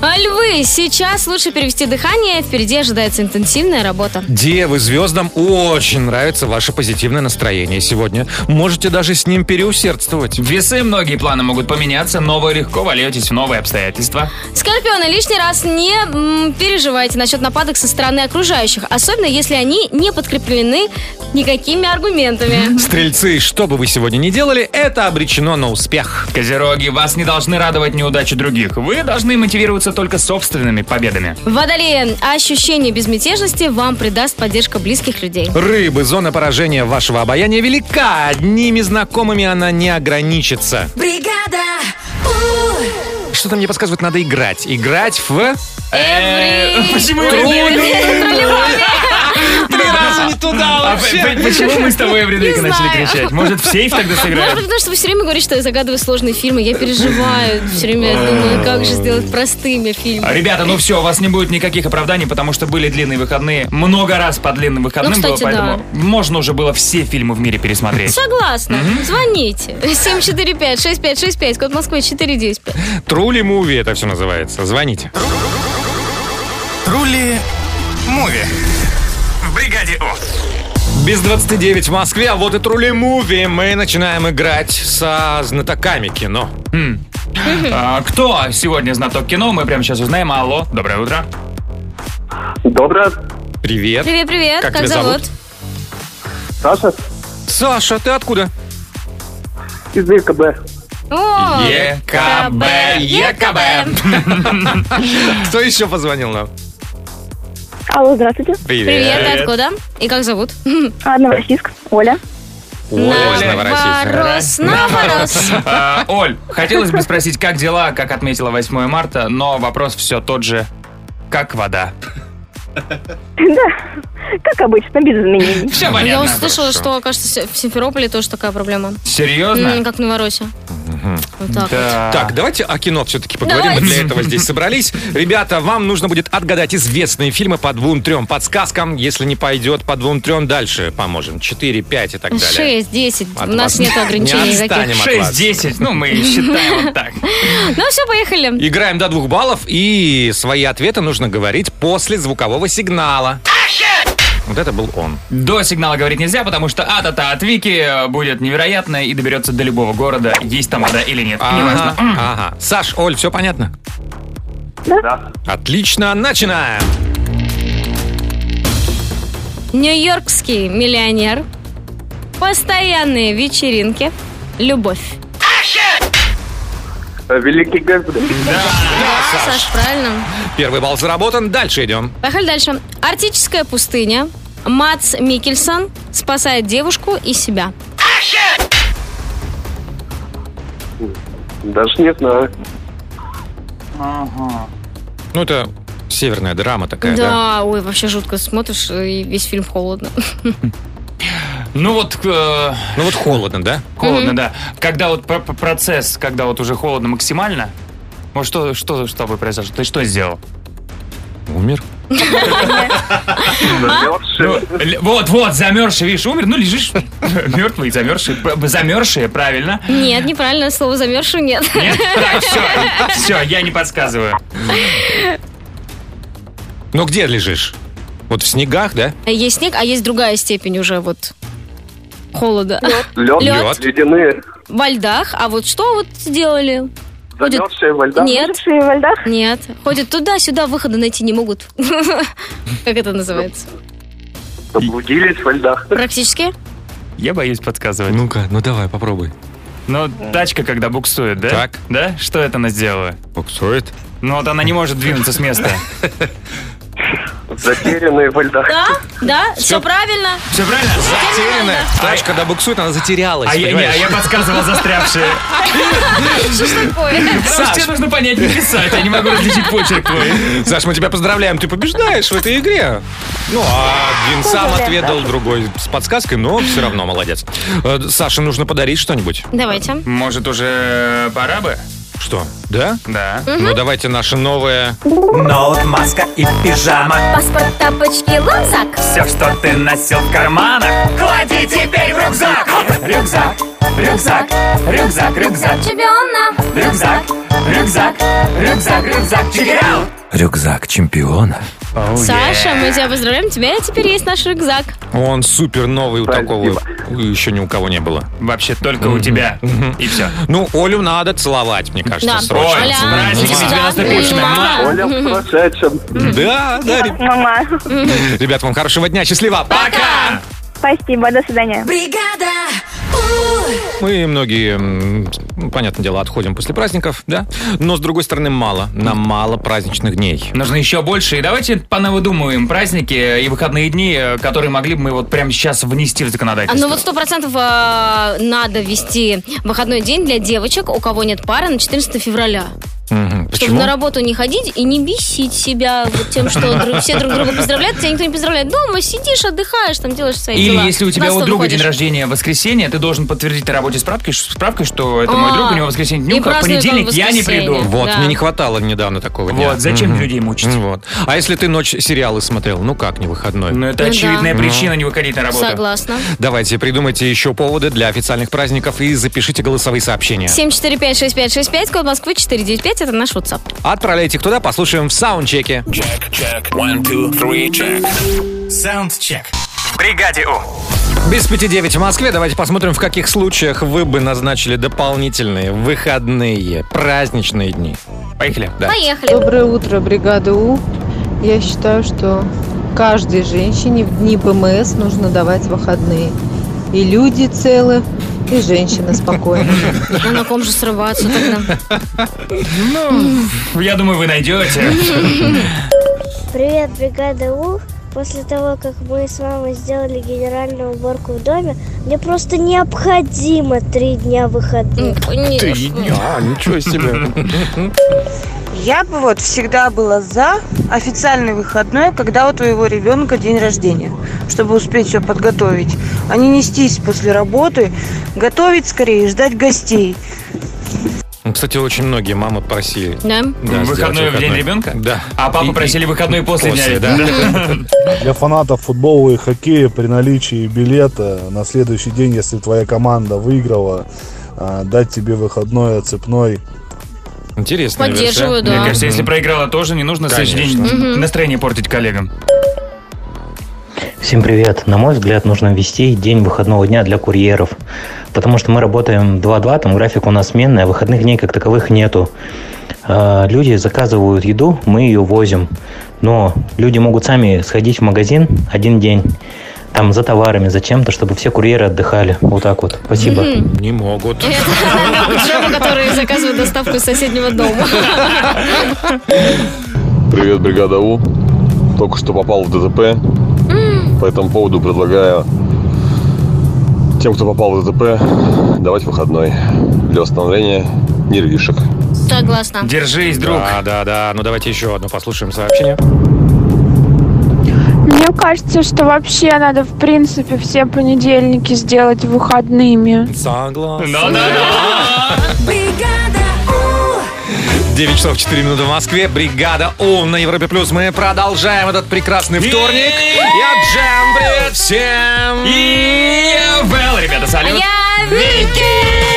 S3: А львы, сейчас лучше перевести дыхание, впереди ожидается интенсивная работа.
S4: Девы, звездам очень нравится ваше позитивное настроение сегодня. Можете даже с ним переусердствовать.
S2: Весы, многие планы могут поменяться, но вы легко вольетесь в новые обстоятельства.
S3: Скорпионы, лишний раз не м, переживайте насчет нападок со стороны окружающих, особенно если они не подкреплены никакими аргументами.
S4: Стрельцы, что бы вы сегодня ни делали, это обречено на успех.
S2: Козероги, вас не должны радовать неудачи других. Вы должны мотивироваться только собственными победами.
S3: Водолеи, ощущение безмятежности вам придаст поддержка близких людей.
S4: Рыбы, зона поражения вашего обаяния велика. Одними знакомыми она не ограничится.
S5: Бригада.
S4: Что-то мне подсказывает, надо играть. Играть в...
S2: Э, Почему
S4: Три раза не туда
S2: А п- почему мы с тобой Эвридейка
S3: Не
S2: начали кричать? Может, в сейф тогда
S3: Может
S2: сыграем?
S3: быть, потому что вы все время говорите, что я загадываю сложные фильмы. Я переживаю. Все время думаю, как же сделать простыми фильмы.
S2: А, Ребята, ну все, у вас не будет никаких оправданий, потому что были длинные выходные. Много раз по длинным выходным
S3: Ну,
S2: было, поэтому можно уже было все фильмы в мире пересмотреть.
S3: Согласна. Звоните. 745-6565, код Москвы 495.
S4: Трули муви это все называется. Звоните.
S1: Трули Муви. В бригаде У.
S4: Без 29 в Москве, а вот и Трули муви. Мы начинаем играть со знатоками кино.
S2: А, кто сегодня знаток кино, мы прямо сейчас узнаем. Алло, доброе утро.
S7: Доброе.
S4: Привет.
S3: Привет-привет,
S4: Как
S3: как,
S4: тебя зовут?
S3: зовут?
S7: Саша
S4: Саша, ты откуда?
S7: из ЕКБ.
S3: О,
S2: ЕКБ, ЕКБ.
S4: Кто еще позвонил нам?
S7: Алло, здравствуйте.
S3: Привет,
S2: Привет.
S3: ты откуда? И как зовут?
S7: А, Новороссийск. Оля.
S4: Оля из Новороссийска.
S3: Мороз, на мороз.
S2: А, Оль, хотелось бы спросить, как дела, как отметила 8 марта, но вопрос все тот же, как вода.
S7: Да, как обычно, без изменений.
S2: Все
S3: Я
S2: понятно.
S3: услышала, что, кажется, в Симферополе тоже такая проблема.
S2: Серьезно?
S3: Как в Новороссии. Вот так вот.
S2: Да.
S4: Так, давайте о кино все-таки поговорим. Мы
S3: Давайте.
S4: для этого здесь собрались. Ребята, вам нужно будет отгадать известные фильмы по двум-трем подсказкам. Если не пойдет по двум-трем, дальше поможем. 4, 5 и так далее.
S3: 6, 10.
S4: От
S3: У нас
S4: вас
S3: нет ограничений
S4: не от вас.
S2: 6-10, ну мы считаем вот так.
S3: Ну все, поехали.
S4: Играем до двух баллов, и свои ответы нужно говорить после звукового сигнала. Вот это был он.
S2: До сигнала говорить нельзя, потому что а-та-та от Вики будет невероятно и доберется до любого города, есть там вода или нет. Неважно.
S4: Ага, ага. Саш, Оль, все понятно?
S7: Да.
S4: Отлично, начинаем.
S3: Нью-Йоркский миллионер. Постоянные вечеринки. Любовь.
S7: Великий Гэтсби.
S3: Саш, правильно.
S4: Первый балл заработан, дальше идем.
S3: Поехали дальше. Арктическая пустыня. Мац Микельсон спасает девушку и себя.
S7: Даже не знаю.
S4: Ну, это северная драма такая, да?
S3: Да, ой, вообще жутко смотришь, и весь фильм холодно.
S2: Ну вот, э,
S4: Ну вот холодно, да?
S2: холодно, да. Когда вот про- про- процесс, когда вот уже холодно максимально, вот что, что с тобой произошло? Ты что сделал?
S4: Умер.
S2: Ну, л- вот, вот, замерзший, видишь, умер, ну лежишь мертвый, замерзший, замерзшие, правильно.
S3: Нет, неправильное слово замерзший нет.
S2: Нет? Так, все, все, я не подсказываю.
S4: Ну где лежишь? Вот в снегах, да?
S3: Есть снег, а есть другая степень уже вот холода.
S7: Лед.
S3: Лед.
S7: Ледяные.
S3: Во льдах. А вот что вот сделали? Ходят-
S7: Замерзшие во льдах.
S3: Нет.
S7: Замерзшие во льдах.
S3: Нет. Ходят туда-сюда, выхода найти не могут. Как это называется?
S7: Заблудились во льдах.
S3: Практически.
S2: Я боюсь подсказывать.
S4: Ну-ка, ну давай, попробуй.
S2: Ну, тачка, когда буксует, да?
S4: Так.
S2: Да? Что это она сделала?
S4: Буксует.
S2: Ну вот она не может двинуться с места.
S8: Затерянные во льдах.
S3: Да, да, все правильно.
S2: Все правильно?
S4: Затерянная. Знаешь, когда буксует, она затерялась.
S2: А я, не,
S4: понимаешь?
S2: а я подсказывал застрявшие.
S3: Что ж такое?
S2: Потому что тебе нужно понять, не писать. Я не могу различить почерк твой.
S4: Саш, мы тебя поздравляем, ты побеждаешь в этой игре. Ну, а один сам отведал, другой с подсказкой, но все равно молодец. Э, Саше нужно подарить что-нибудь.
S3: Давайте.
S2: Может, уже пора бы?
S4: Что, да?
S2: Да.
S4: Ну, давайте наше новое...
S1: Ноут, маска и пижама
S5: Паспорт, тапочки, рюкзак.
S1: Все, что ты носил в карманах Клади теперь в рюкзак Рюкзак, рюкзак, рюкзак, рюкзак
S5: Чемпиона.
S1: Рюкзак, рюкзак, рюкзак, рюкзак out.
S9: Рюкзак чемпиона.
S3: Саша, мы тебя поздравляем. У тебя теперь есть наш рюкзак.
S4: Он супер новый, у такого еще ни у кого не было.
S2: Вообще только у тебя. И все.
S4: Ну, Олю надо целовать, мне кажется,
S3: Да.
S4: срочно.
S3: Оля.
S8: Оля в прошедшем.
S4: Да, да, ребят.
S7: Мама.
S4: Ребят, вам хорошего дня, счастливо.
S2: Пока!
S7: Спасибо, до свидания.
S5: Бригада.
S4: Мы многие, ну, понятное дело, отходим после праздников, да? Но, с другой стороны, мало. Нам мало праздничных дней.
S2: Нужно еще больше. И давайте понавыдумаем праздники и выходные дни, э, которые могли бы мы вот прямо сейчас внести в
S3: А,
S2: законодательство.
S3: Ну вот сто процентов а, надо ввести выходной день для девочек, у кого нет пары, на 14 февраля.
S4: Мгм.
S3: Чтобы
S4: Почему?
S3: на работу не ходить и не бесить себя вот тем, что все друг друга поздравляют, тебя никто не поздравляет. Дома сидишь, отдыхаешь, там делаешь свои
S2: Или
S3: дела.
S2: если у тебя
S3: 15
S2: у друга
S3: выходишь.
S2: день рождения в воскресенье, ты должен подтвердить на работе справкой, справкой что это мой
S3: А,
S2: друг, у него воскресенье
S3: и
S2: днюха, в понедельник я не приду.
S4: Вот,
S3: Да.
S4: мне не хватало недавно такого дня.
S2: Вот, зачем людей мучить?
S4: Вот. А если ты ночь сериалы смотрел, ну как не выходной?
S2: Ну, это
S3: Ну
S2: очевидная
S3: да.
S2: причина не выходить на работу.
S3: Согласна.
S4: Давайте, придумайте еще поводы для официальных праздников и запишите голосовые сообщения.
S3: 7456565, код Москвы 495, это наш WhatsApp.
S4: Отправляйте их туда, послушаем в саундчеке.
S1: Саундчек. В бригаде У.
S4: Без пяти девять в Москве. Давайте посмотрим, в каких случаях вы бы назначили дополнительные выходные, праздничные дни.
S2: Поехали.
S4: Да.
S3: Поехали.
S10: Доброе утро, бригада У. Я считаю, что каждой женщине в дни ПМС нужно давать выходные. И люди целы, и женщины спокойны.
S3: А на ком же срываться тогда?
S2: Ну, я думаю, вы найдете.
S11: Привет, бригада У. После того, как мы с мамой сделали генеральную уборку в доме, мне просто необходимо три дня выходных.
S3: Конечно.
S4: дня, ничего себе.
S10: Я бы вот всегда была за официальный выходной, когда у твоего ребенка день рождения, чтобы успеть все подготовить, а не нестись после работы, готовить скорее, ждать гостей.
S4: Ну, Кстати, очень многие мамы просили.
S3: Да?
S4: Да,
S2: Выходной в день ребенка?
S4: Да.
S2: А папу
S4: И- и-
S2: просили выходной после,
S4: после,
S2: дня.
S4: да.
S12: Для фанатов футбола и хоккея при наличии билета на следующий день, если твоя команда выиграла, а, дать тебе выходной отцепной.
S4: Интересно.
S3: Поддерживаю,
S2: Мне
S3: да.
S2: кажется, если проиграла тоже, не нужно в следующий день настроение портить коллегам.
S13: Всем привет. На мой взгляд, нужно ввести день выходного дня для курьеров. Потому что мы работаем 2-2, там график у нас сменный, а выходных дней как таковых нету. А, Люди заказывают еду, мы ее возим. Но люди могут сами сходить в магазин один день, там за товарами, за чем-то, чтобы все курьеры отдыхали. Вот так вот. Спасибо.
S4: Не могут.
S3: Джема, который заказывает доставку из соседнего дома.
S14: Привет, бригада У. Только что попал в ДТП. По этому поводу предлагаю тем, кто попал в ДТП, давать выходной для восстановления нервишек.
S3: Согласна.
S2: Держись, друг.
S4: Да, да, да. Ну давайте еще одно послушаем сообщение.
S15: Мне кажется, что вообще надо, в принципе, все понедельники сделать выходными.
S4: Согласен.
S5: Бригада У.
S4: 9 часов 4 минуты в Москве. Бригада У на Европе Плюс. Мы продолжаем этот прекрасный вторник. Я Джем, привет всем!
S2: И Вэл, ребята,
S3: А
S2: салют.
S3: я Вики!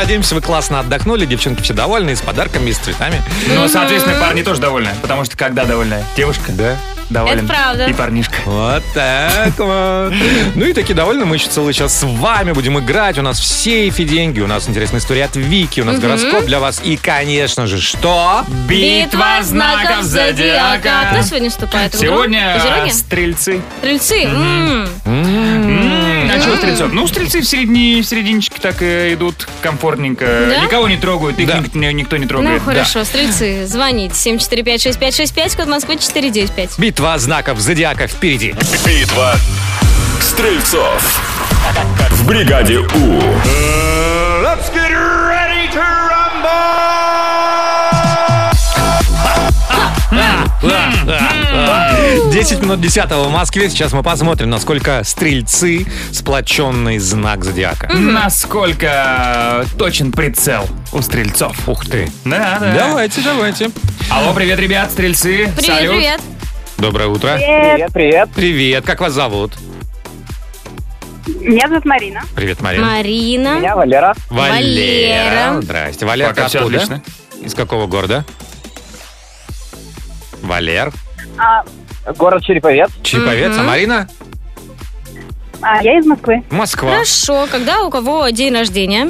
S4: Надеемся, вы классно отдохнули. Девчонки все довольны, и с подарками, и с цветами.
S2: Ну, соответственно, парни тоже довольны. Потому что когда довольная девушка,
S4: Да.
S2: доволен
S3: Это правда.
S2: и парнишка.
S4: Вот так вот. Ну и такие довольны. Мы еще целый час с вами будем играть. У нас в сейфе деньги, у нас интересная история от Вики, у нас гороскоп для вас. И, конечно же, что?
S2: Битва знаков зодиака.
S3: Кто сегодня вступает в игру?
S2: Сегодня стрельцы.
S3: Стрельцы. М.
S2: М,
S3: М,
S2: Что стрельцов? Ну, стрельцы в, середине, в серединочке так и идут комфортненько.
S3: Да?
S2: Никого не трогают, их ник- никто не трогает.
S3: Ну, хорошо, стрельцы, звоните. 745-6565, код Москвы 495.
S4: Битва знаков зодиака впереди.
S16: Битва стрельцов. В бригаде У.
S1: Let's get ready to rumble!
S4: 10 минут 10 в Москве. Сейчас мы посмотрим, насколько стрельцы сплоченный знак зодиака.
S2: Насколько точен прицел у стрельцов.
S4: Ух ты.
S2: Да, да.
S4: Давайте, давайте.
S2: Алло, привет, ребят, стрельцы.
S3: Привет,
S2: Салют.
S3: привет.
S4: Доброе утро.
S7: Привет.
S8: привет.
S4: Привет, как вас зовут?
S7: Меня зовут Марина.
S4: Привет, Марина.
S3: Марина.
S8: Валера.
S3: Валера.
S4: Здрасте. Валер,
S2: Пока отлично.
S4: Из какого города? Валер.
S7: А,
S8: Город Череповец.
S4: Череповец. А
S3: Мгм.
S4: Марина?
S7: а я из Москвы.
S4: Москва.
S3: Хорошо, когда у кого день рождения?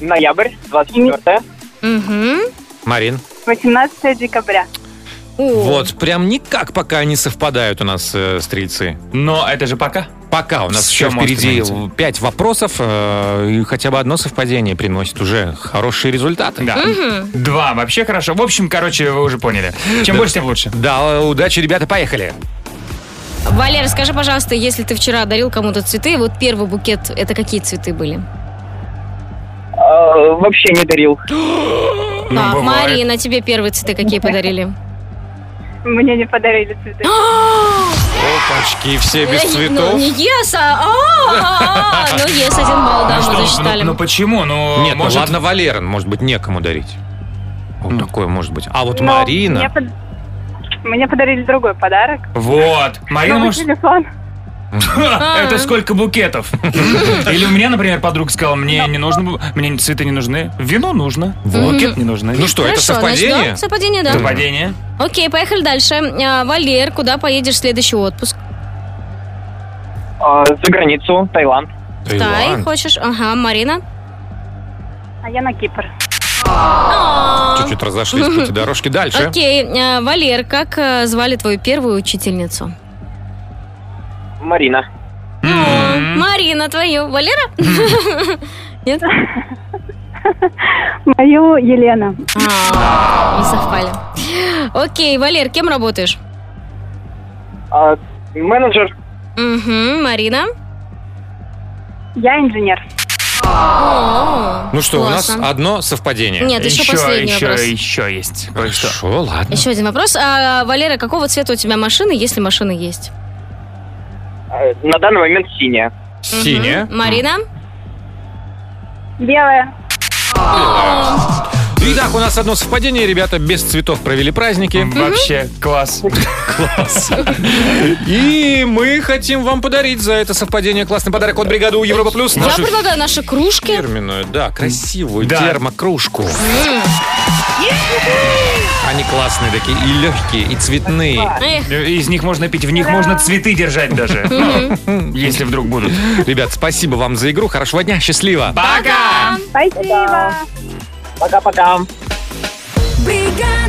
S8: Ноябрь, 24
S3: Угу.
S4: Марин.
S7: 18 декабря.
S4: Вот, прям никак пока не совпадают у нас э, стрельцы.
S2: Но это же пока.
S4: Пока у нас еще впереди пять вопросов, э, и хотя бы одно совпадение приносит уже хорошие результаты.
S2: Да. Два вообще хорошо. В общем, короче, вы уже поняли. Чем
S4: Да.
S2: больше, тем лучше.
S4: Да, удачи, ребята, поехали.
S3: Валер, скажи, пожалуйста, если ты вчера дарил кому-то цветы, вот первый букет, это какие цветы были?
S8: А, вообще не дарил.
S2: Ну,
S3: А,
S2: бывает.
S3: Марина, тебе первые цветы какие подарили?
S7: Мне не подарили цветы.
S4: Опачки, все без цветов.
S3: Ну, не ес, а... а, Ну, ес, один балл, да,
S2: Ну
S3: мы засчитали.
S2: ну, ну почему? Ну,
S4: Нет, ну ладно, Валерин, может быть, некому дарить. Вот такое может быть. А вот
S7: Но
S4: Марина...
S7: Мне, под- мне подарили другой подарок.
S2: Вот. Марина, может...
S7: телефон.
S2: Это сколько букетов? Или у меня, например, подруга сказала, мне не нужно, мне цветы не нужны, вино нужно, букет не нужно.
S4: Ну что, это совпадение?
S3: совпадение, да.
S2: Совпадение.
S3: Окей, поехали дальше. А, Валер, куда поедешь в следующий отпуск?
S8: А, за границу, Таиланд.
S3: Тай,
S4: Таиланд.
S3: хочешь? Ага, Марина.
S7: А я на Кипр.
S4: Чуть-чуть разошлись пути дорожки. Дальше.
S3: Окей, а, Валер, как э, звали твою первую учительницу?
S8: Марина.
S3: О, Марина, твою. Валера? Нет?
S7: Мою Елена.
S3: А, Не совпали. Окей, Валер, кем работаешь?
S8: А, менеджер.
S3: Угу, Марина.
S7: Я инженер.
S4: Ну что, у нас одно совпадение.
S3: Нет, еще последний
S2: еще,
S3: вопрос.
S2: еще есть.
S4: Хорошо, ладно.
S3: Еще один вопрос. А, Валера, какого цвета у тебя машина, если машина есть?
S8: А, на данный момент синяя.
S4: Синяя.
S3: Марина?
S7: Белая.
S4: Итак, у нас одно совпадение, ребята, без цветов провели праздники.
S2: Вообще, класс.
S4: Класс. И мы хотим вам подарить за это совпадение классный подарок от бригаду Европа Плюс.
S3: Я
S4: Нашу
S3: предлагаю наши кружки.
S4: фирменную, да, красивую
S2: Да.
S4: термокружку. Они классные такие, и легкие, и цветные.
S3: Эх,
S2: Из них можно пить, в них можно цветы держать даже. Ну, Если вдруг будут.
S4: Ребят, спасибо вам за игру. Хорошего дня, счастливо.
S2: Пока!
S7: Спасибо.
S8: Пока-пока.
S5: Бригада.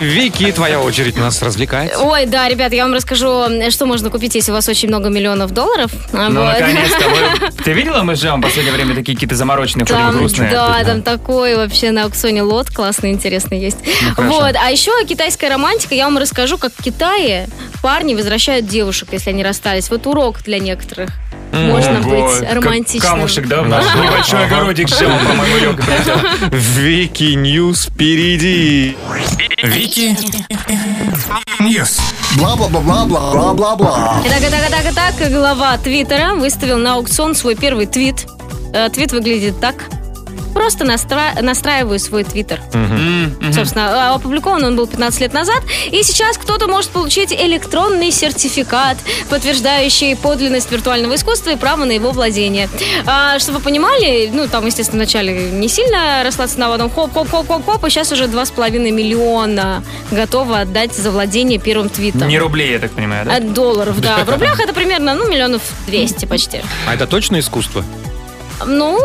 S4: Вики, твоя очередь нас развлекает.
S3: Ой, да, ребят, я вам расскажу, что можно купить, если у вас очень много миллионов долларов. А,
S2: Ну,
S3: вот.
S2: наконец-то. Вы- Ты видела, мы живем в последнее время такие какие-то замороченные,
S3: Там,
S2: грустные?
S3: да, там такой вообще на аукционе лот классный, интересный есть.
S2: Ну, хорошо.
S3: вот, а еще китайская романтика, я вам расскажу, как в Китае парни возвращают девушек, если они расстались. Вот урок для некоторых. Можно
S2: Ого,
S3: быть
S2: как
S3: романтичным.
S2: Камушек, да, в наш небольшой огородик жил, по-моему, прилетел.
S4: Вики News впереди.
S16: Вики News.
S6: Бла-бла-бла-бла-бла-бла-бла.
S3: Итак, итак, итак, итак, глава Твиттера выставил на аукцион свой первый твит. Э, Твит выглядит так. Просто настра- настраиваю свой твиттер. Собственно, а, опубликован он был 15 лет назад. И сейчас кто-то может получить электронный сертификат, подтверждающий подлинность виртуального искусства и право на его владение. А, чтобы вы понимали, ну, там, естественно, вначале не сильно росла цена, потом хоп-хоп-хоп-хоп-хоп, и сейчас уже 2,5 миллиона готовы отдать за владение первым твитом.
S2: Не рублей, я так понимаю, да?
S3: От долларов, да. В рублях это примерно, ну, миллионов 200 почти.
S4: А это точно искусство?
S3: Ну,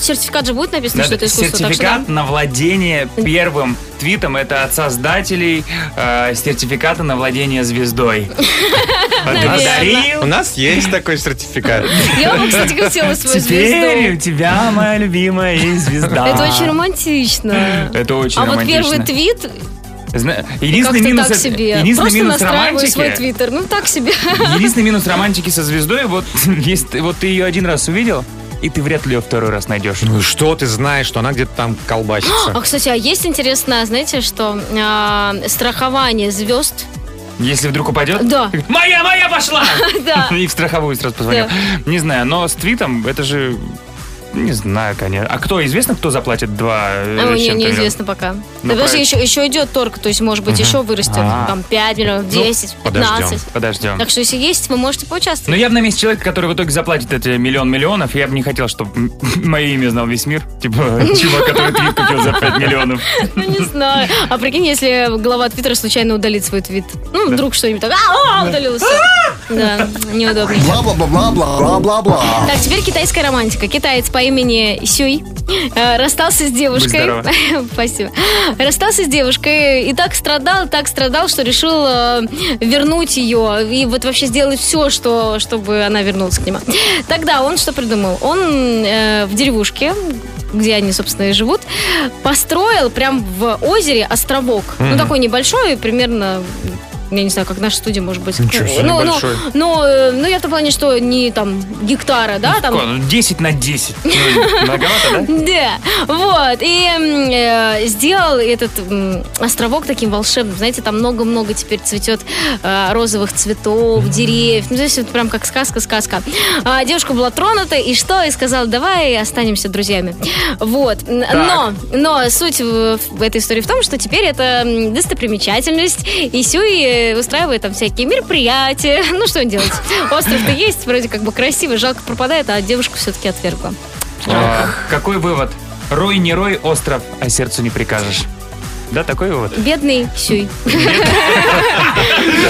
S3: сертификат же будет написано, что это искусство. так что
S2: Сертификат
S3: да.
S2: на владение первым твитом это от создателей э, сертификата на владение звездой. Благодарил.
S4: У нас есть такой сертификат.
S3: Я бы, кстати, хотела свою
S2: Теперь
S3: звезду.
S2: у тебя моя любимая есть звезда.
S3: Это очень романтично.
S2: Это очень
S3: а вот
S2: романтично.
S3: первый твит
S2: Зна- Единственный минус,
S3: так себе.
S2: единственный
S3: Просто
S2: минус
S3: настраиваю свой
S2: романтики.
S3: твиттер. Ну, так себе.
S2: Единственный минус романтики со звездой, вот есть, вот ты ее один раз увидел, и ты вряд ли ее второй раз найдешь.
S4: Ну и что ты знаешь, что она где-то там колбасится?
S3: А, кстати, а есть интересно, знаете, что а, страхование звезд
S2: Если вдруг упадет?
S3: Да.
S2: Моя, моя пошла!
S3: Да.
S2: И в страховую сразу позвонил. Не знаю, но с твитом это же... Не знаю, конечно. А кто, известно, кто заплатит два
S3: А, не, неизвестно пока.
S2: Ну,
S3: да, подожди,
S2: правильно.
S3: еще, еще идет торг, то есть, может быть,
S2: Мгм.
S3: еще вырастет.
S2: А.
S3: Там 5 миллионов, 10,
S2: Ну, подождем,
S3: 15.
S2: подождем.
S3: Так что, если есть, вы можете
S2: Но
S3: поучаствовать.
S2: я бы на месте человека, который в итоге заплатит эти миллион миллионов, я бы не хотел, чтобы мое имя знал весь мир. Типа, чувак, который твит купил за 5 миллионов.
S3: Ну, не знаю. А прикинь, если глава Твиттера случайно удалит свой твит. Ну, вдруг что-нибудь так, а, а, удалился. Да, неудобно.
S6: Бла-бла-бла-бла-бла-бла-бла.
S3: Так, теперь китайская романтика. Китаец по имени Сюй э, расстался с девушкой. Спасибо. Расстался с девушкой и так страдал, так страдал, что решил э, вернуть ее и вот вообще сделать все, что, чтобы она вернулась к нему. Тогда он что придумал? Он э, в деревушке где они, собственно, и живут, построил прям в озере островок. Ну,
S4: Мгм.
S3: такой небольшой, примерно я не знаю, как наша студия, может быть.
S4: Ничего себе,
S3: ну, ну, ну, э, ну, я в том плане, что не там гектара, да, там...
S2: Ко- ну, 10 на 10. Ну, Многовато, да?
S3: Да, вот, и э, сделал этот островок таким волшебным, знаете, там много-много теперь цветет э, розовых цветов, деревьев, ну, здесь вот прям как сказка-сказка. А девушка была тронута, и что? И сказала, давай останемся друзьями. Вот, но, но суть в, этой истории в том, что теперь это достопримечательность, и Сюй э, устраивает там всякие мероприятия, ну, что делать? Остров-то есть, вроде как бы красивый, жалко пропадает, а девушка все-таки отвергла.
S2: А, Какой вывод? Рой не рой, остров, а сердцу не прикажешь. Да, такой вывод?
S3: Бедный Сюй.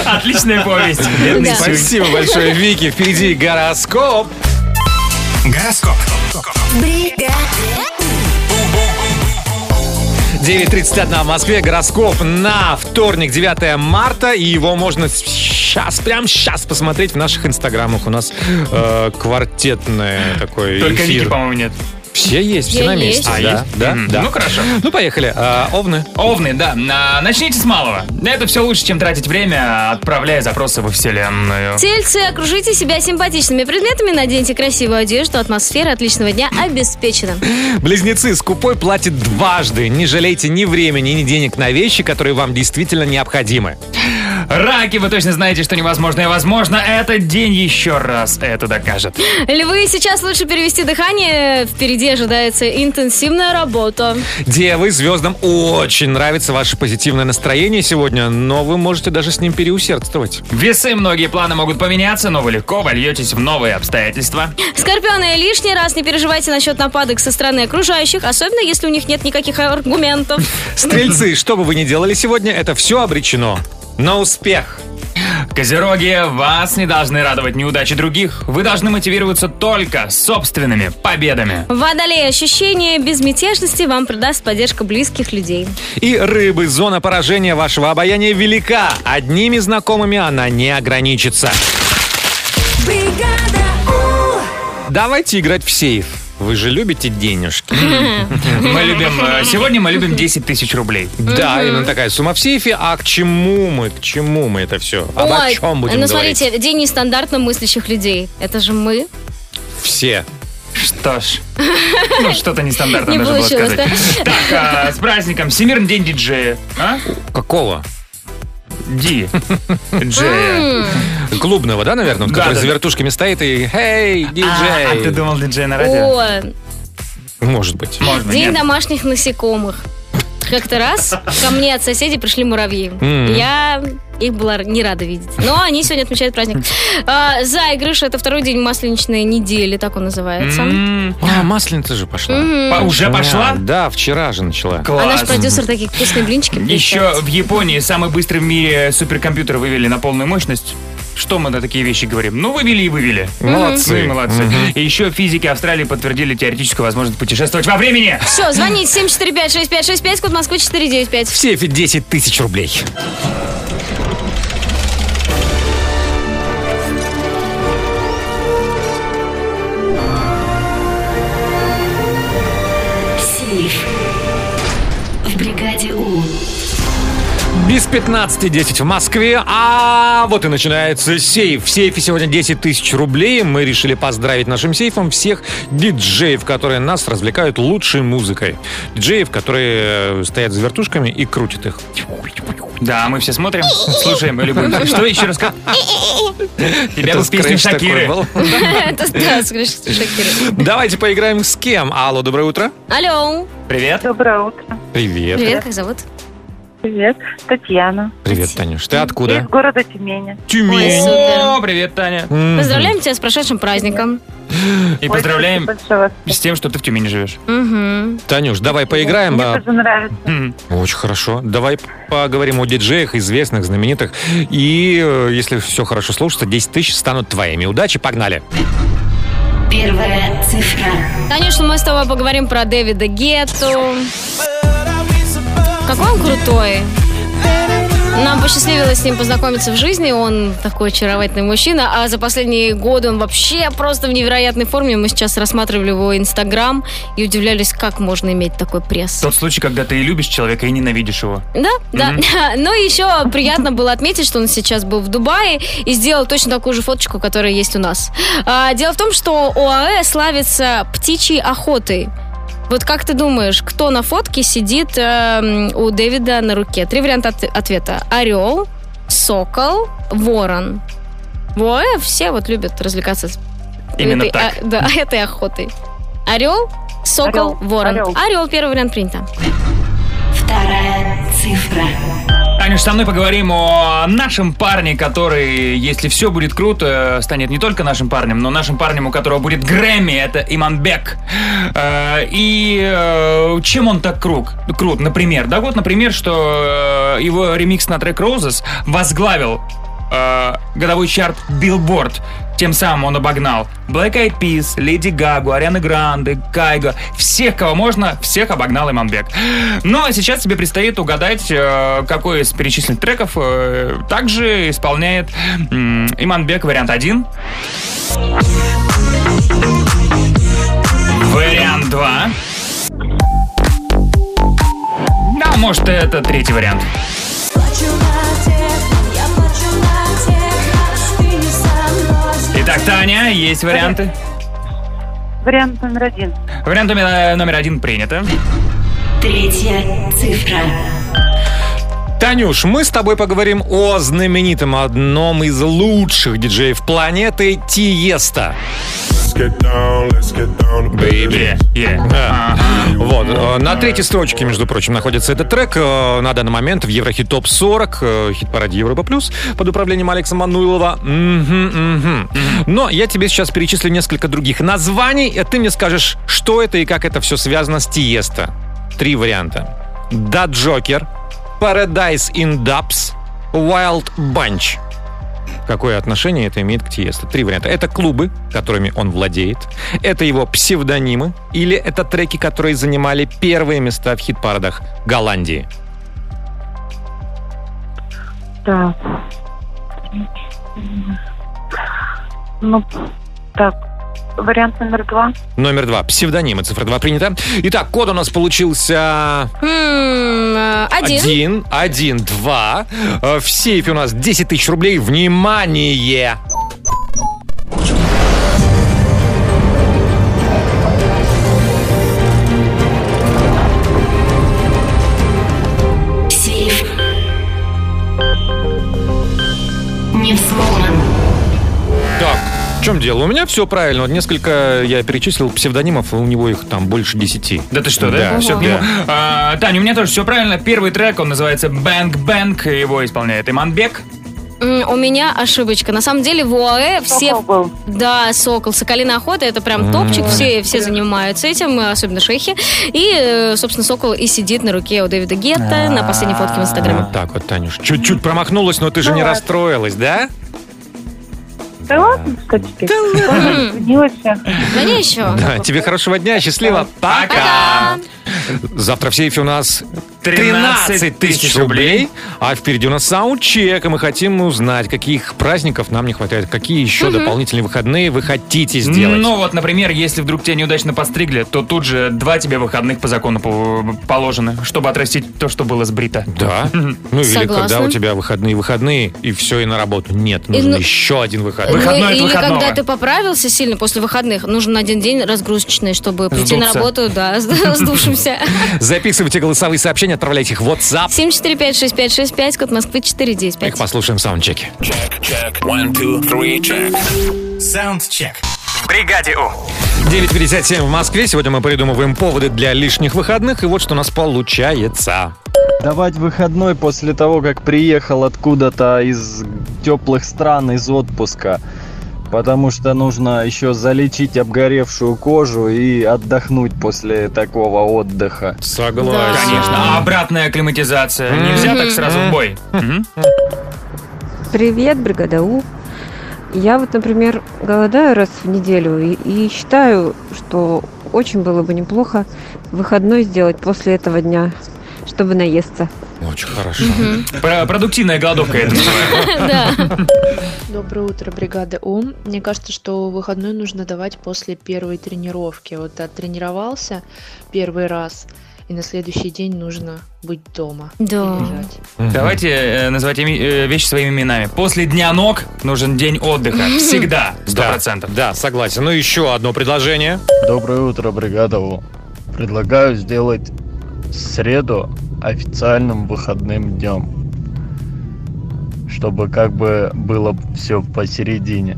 S2: Отличная повесть. Бедный
S3: Да.
S2: Сюй.
S4: Спасибо большое, Вики. Впереди гороскоп.
S16: Гороскоп.
S4: 9.31 в Москве. Гороскоп на вторник, 9 марта. И его можно сейчас, прямо сейчас посмотреть в наших инстаграмах. У нас э, квартетный такой
S2: Только
S4: эфир.
S2: Вики, по-моему, нет.
S4: Все есть, все
S3: Я
S4: на
S3: есть.
S4: месте.
S2: А,
S4: да,
S2: есть?
S4: да,
S2: Мгм.
S4: да.
S2: Ну, хорошо.
S4: Ну, поехали. А, овны.
S2: Овны, да. А, Начните с малого. Это все лучше, чем тратить время, отправляя запросы во вселенную.
S3: Тельцы, окружите себя симпатичными предметами, наденьте красивую одежду, атмосфера отличного дня обеспечена.
S4: Близнецы, скупой платит дважды. Не жалейте ни времени, ни денег на вещи, которые вам действительно необходимы.
S2: Раки, вы точно знаете, что невозможное возможно. Этот день еще раз это докажет.
S3: Львы, сейчас лучше перевести дыхание, впереди ожидается интенсивная работа.
S4: Девы, звездам очень нравится ваше позитивное настроение сегодня, но вы можете даже с ним переусердствовать.
S2: Весы, многие планы могут поменяться, но вы легко вольетесь в новые обстоятельства.
S3: Скорпионы, лишний раз не переживайте насчет нападок со стороны окружающих, особенно если у них нет никаких аргументов.
S4: Стрельцы, что бы вы ни делали сегодня, это все обречено на успех.
S2: Козероги, вас не должны радовать неудачи других. Вы должны мотивироваться только собственными победами.
S3: Водолей, ощущение безмятежности вам придаст поддержка близких людей.
S4: И рыбы, зона поражения вашего обаяния велика. Одними знакомыми она не ограничится. Давайте играть в сейф. Вы же любите денежки.
S2: Мы любим... э, Сегодня мы любим 10 тысяч рублей.
S4: Да, именно такая сумма в сейфе. А к чему мы? К чему мы это все? Обо
S3: Ой,
S4: чем будем
S3: ну смотрите, день нестандартно мыслящих людей. Это же мы.
S4: Все.
S2: Что ж, ну, что-то нестандартно
S3: Не
S2: нужно было
S3: получилось,
S2: сказать. Так, а, с праздником. Всемирный день диджея. А?
S4: Какого?
S2: Ди. Джея.
S4: Клубного, да, наверное?
S2: Да,
S4: который
S2: да.
S4: за вертушками стоит и «Эй, диджей!»
S2: А, ты думал диджей на радио?
S3: О,
S4: Может быть.
S2: Может
S3: день
S2: нет.
S3: домашних насекомых. Как-то раз ко мне от соседей пришли муравьи. Я их была не рада видеть. Но они сегодня отмечают праздник. А, Заигрыш — это второй день масленичной недели, так он называется.
S4: А, масленица же пошла.
S2: По- Уже пошла?
S4: Да, вчера же начала.
S3: А наш
S2: Класс.
S3: продюсер такие вкусные блинчики
S2: Еще в Японии самый быстрый в мире суперкомпьютер вывели на полную мощность. Что мы на такие вещи говорим? Ну, вывели и вывели.
S4: Молодцы.
S2: Ну молодцы. И еще физики Австралии подтвердили теоретическую возможность путешествовать во времени.
S3: Все, звоните 745-6565, код Москвы 495.
S4: В сейфе 10 тысяч рублей. Без 15.10 в Москве, а вот и начинается сейф. В сейфе сегодня 10 тысяч рублей. Мы решили поздравить нашим сейфом всех диджеев, которые нас развлекают лучшей музыкой. Диджеев, которые э, стоят за вертушками и крутят их.
S2: Да, мы все смотрим, слушаем и любим. Что еще раз? Тебя
S4: скретч такой
S2: Шакиры.
S3: Это Шакира.
S4: Давайте поиграем с кем? Алло, доброе утро.
S3: Алло.
S2: Привет.
S7: Доброе утро.
S4: Привет.
S3: Привет, как зовут?
S7: Привет. Татьяна.
S4: Привет, Танюш. Ты
S7: Из
S4: откуда?
S7: города Тюмени.
S4: Тюмень.
S2: О, привет, Таня.
S4: Мгм.
S3: Поздравляем тебя с прошедшим праздником.
S2: И поздравляем
S7: Большое вас.
S2: с тем, что ты в Тюмени живешь.
S3: Угу.
S4: Танюш, давай поиграем.
S7: Мне
S4: а,
S7: тоже нравится.
S4: Очень хорошо. Давай поговорим о диджеях, известных, знаменитых. И э, если все хорошо слушается, 10 тысяч станут твоими. Удачи, погнали.
S5: Первая цифра.
S3: Конечно, мы с тобой поговорим про Дэвида Гетту. Какой он крутой. Нам посчастливилось с ним познакомиться в жизни. Он такой очаровательный мужчина. А за последние годы он вообще просто в невероятной форме. Мы сейчас рассматривали его Инстаграм и удивлялись, как можно иметь такой пресс.
S2: Тот случай, когда ты и любишь человека, и ненавидишь его.
S3: Да, да.
S2: Мгм.
S3: Но еще приятно было отметить, что он сейчас был в Дубае и сделал точно такую же фоточку, которая есть у нас. А, дело в том, что ОАЭ славится птичьей охотой. Вот как ты думаешь, кто на фотке сидит эм, у Дэвида на руке? Три варианта от- ответа. Орел, сокол, ворон. В ОАЭ все вот любят развлекаться с
S2: Именно
S3: этой,
S2: так.
S3: а, да, этой охотой. Орел, сокол,
S7: Орел,
S3: ворон.
S7: орел.
S3: Орел, первый вариант принято.
S5: Вторая цифра.
S2: Танюш, со мной поговорим о нашем парне, который, если все будет круто, станет не только нашим парнем, но нашим парнем, у которого будет Грэмми, это Иманбек. Э, И э, чем он так круг, крут? Например, да, вот, например, что э, его ремикс на трек Roses возглавил годовой чарт Billboard. Тем самым он обогнал Black Eyed Peas, Леди Гагу, Арианы Гранде, Кайго. Всех, кого можно, всех обогнал Иманбек. Ну, а сейчас тебе предстоит угадать, э, какой из перечисленных треков э, также исполняет Иманбек вариант 1. Вариант 2. Да, может, это третий вариант. Итак, Таня, есть варианты?
S7: Вариант номер один.
S2: Вариант номер, номер один принято.
S5: Третья цифра.
S4: Танюш, мы с тобой поговорим о знаменитом одном из лучших диджеев планеты Тиеста. Baby. Да. Вот. э, На третьей строчке, между прочим, находится этот трек. э, На данный момент в Еврохит ТОП 40, э, хит-параде Европа Плюс, под управлением Алекса Мануилова. Но я тебе сейчас перечислю несколько других названий, и ты мне скажешь, что это и как это все связано с Тиеста. Три варианта. Да Джокер, Paradise in Dubs, Wild Bunch. Какое отношение это имеет к Тиесту? Три варианта. Это клубы, которыми он владеет. Это его псевдонимы. Или это треки, которые занимали первые места в хит-парадах Голландии.
S7: Так. Ну, так. Вариант номер два.
S4: Номер два. Псевдонимы. Цифра два принята. Итак, код у нас получился...
S3: М, э, Один.
S4: Один, один, два. Э, В сейфе у нас 10 тысяч рублей. Внимание! Дело? У меня все правильно. Вот несколько я перечислил псевдонимов, и у него их там больше десяти.
S2: Да ты что, да? Все к нему. А, Таня, у меня тоже все правильно. Первый трек, он называется Бэнк Бэнк. Его исполняет Иманбек.
S3: У меня ошибочка. На самом деле в ОАЭ все... Да, сокол. Соколиная охота это прям топчик. Все, все занимаются этим, особенно шейхи. И, э, собственно, сокол и сидит на руке у Дэвида Гетта на последней фотке в Инстаграме.
S4: Вот так вот, Танюш. Чуть-чуть промахнулась, но ты же не расстроилась, да?
S7: Да ладно, что теперь?
S3: Да не еще.
S4: Да, тебе хорошего дня, счастливо. Пока. Завтра в сейфе у нас 13 тысяч рублей, а впереди у нас саундчек, и мы хотим узнать, каких праздников нам не хватает, какие еще
S2: Мгм.
S4: дополнительные выходные вы хотите сделать.
S2: Ну вот, например, если вдруг тебя неудачно постригли, то тут же два тебе выходных по закону по- положены, чтобы отрастить то, что было сбрито.
S4: Да. Ну или
S3: Согласна.
S4: когда у тебя выходные выходные, и все, и на работу. Нет, нужен
S3: ну-
S4: еще один выходной.
S3: Ну, или когда ты поправился сильно после выходных, нужен один день разгрузочный, чтобы прийти на
S4: Сдуться.
S3: работу, да, с- сдувшимся.
S4: Записывайте голосовые сообщения, отправляйте их в WhatsApp.
S3: 7456565, код Москвы 495.
S4: Их послушаем в саундчеке.
S16: Саундчек. В бригаде У.
S4: 9.57 в Москве. Сегодня мы придумываем поводы для лишних выходных. И вот что у нас получается.
S17: Давать выходной после того, как приехал откуда-то из теплых стран, из отпуска. Потому что нужно еще залечить обгоревшую кожу и отдохнуть после такого отдыха.
S4: Согласен.
S2: Конечно. А обратная акклиматизация? Нельзя так сразу в бой?
S18: Привет, бригада У. Я вот, например, голодаю раз в неделю и, и считаю, что очень было бы неплохо выходной сделать после этого дня, чтобы наесться.
S4: Очень хорошо.
S2: Про- Продуктивная голодовка это называется.
S19: Доброе утро, бригада У. Мне кажется, что выходной нужно давать после первой тренировки. Вот оттренировался первый раз, и на следующий день нужно быть дома.
S3: Да.
S19: Лежать.
S2: Давайте э, называть ими- э, вещи своими именами. После дня ног нужен день отдыха. Всегда. Сто
S4: Да,
S2: процентов.
S4: Да, согласен. Ну, еще одно предложение.
S17: Доброе утро, бригада У. Предлагаю сделать среду официальным выходным днем. Чтобы как бы было все посередине.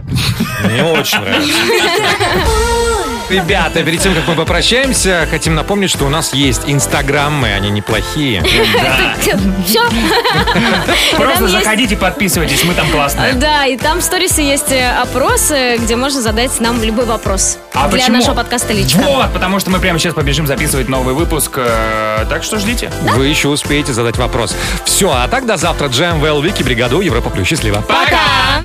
S4: Мне очень нравится. Ребята, перед тем, как мы попрощаемся, хотим напомнить, что у нас есть инстаграмы, они неплохие.
S3: Все.
S2: Просто заходите, подписывайтесь, мы там классные.
S3: Да, и там в сторисе есть э, опросы, где можно задать нам любой вопрос
S2: А
S3: для
S2: почему?
S3: нашего подкаста лично.
S2: Вот, потому что мы прямо сейчас побежим записывать новый выпуск. э, Так что ждите.
S4: Вы еще успеете задать вопрос. Все, а так до завтра. Джем, Вэл, Вики, Бригаду, Европа Плюс. Счастливо.
S2: Пока!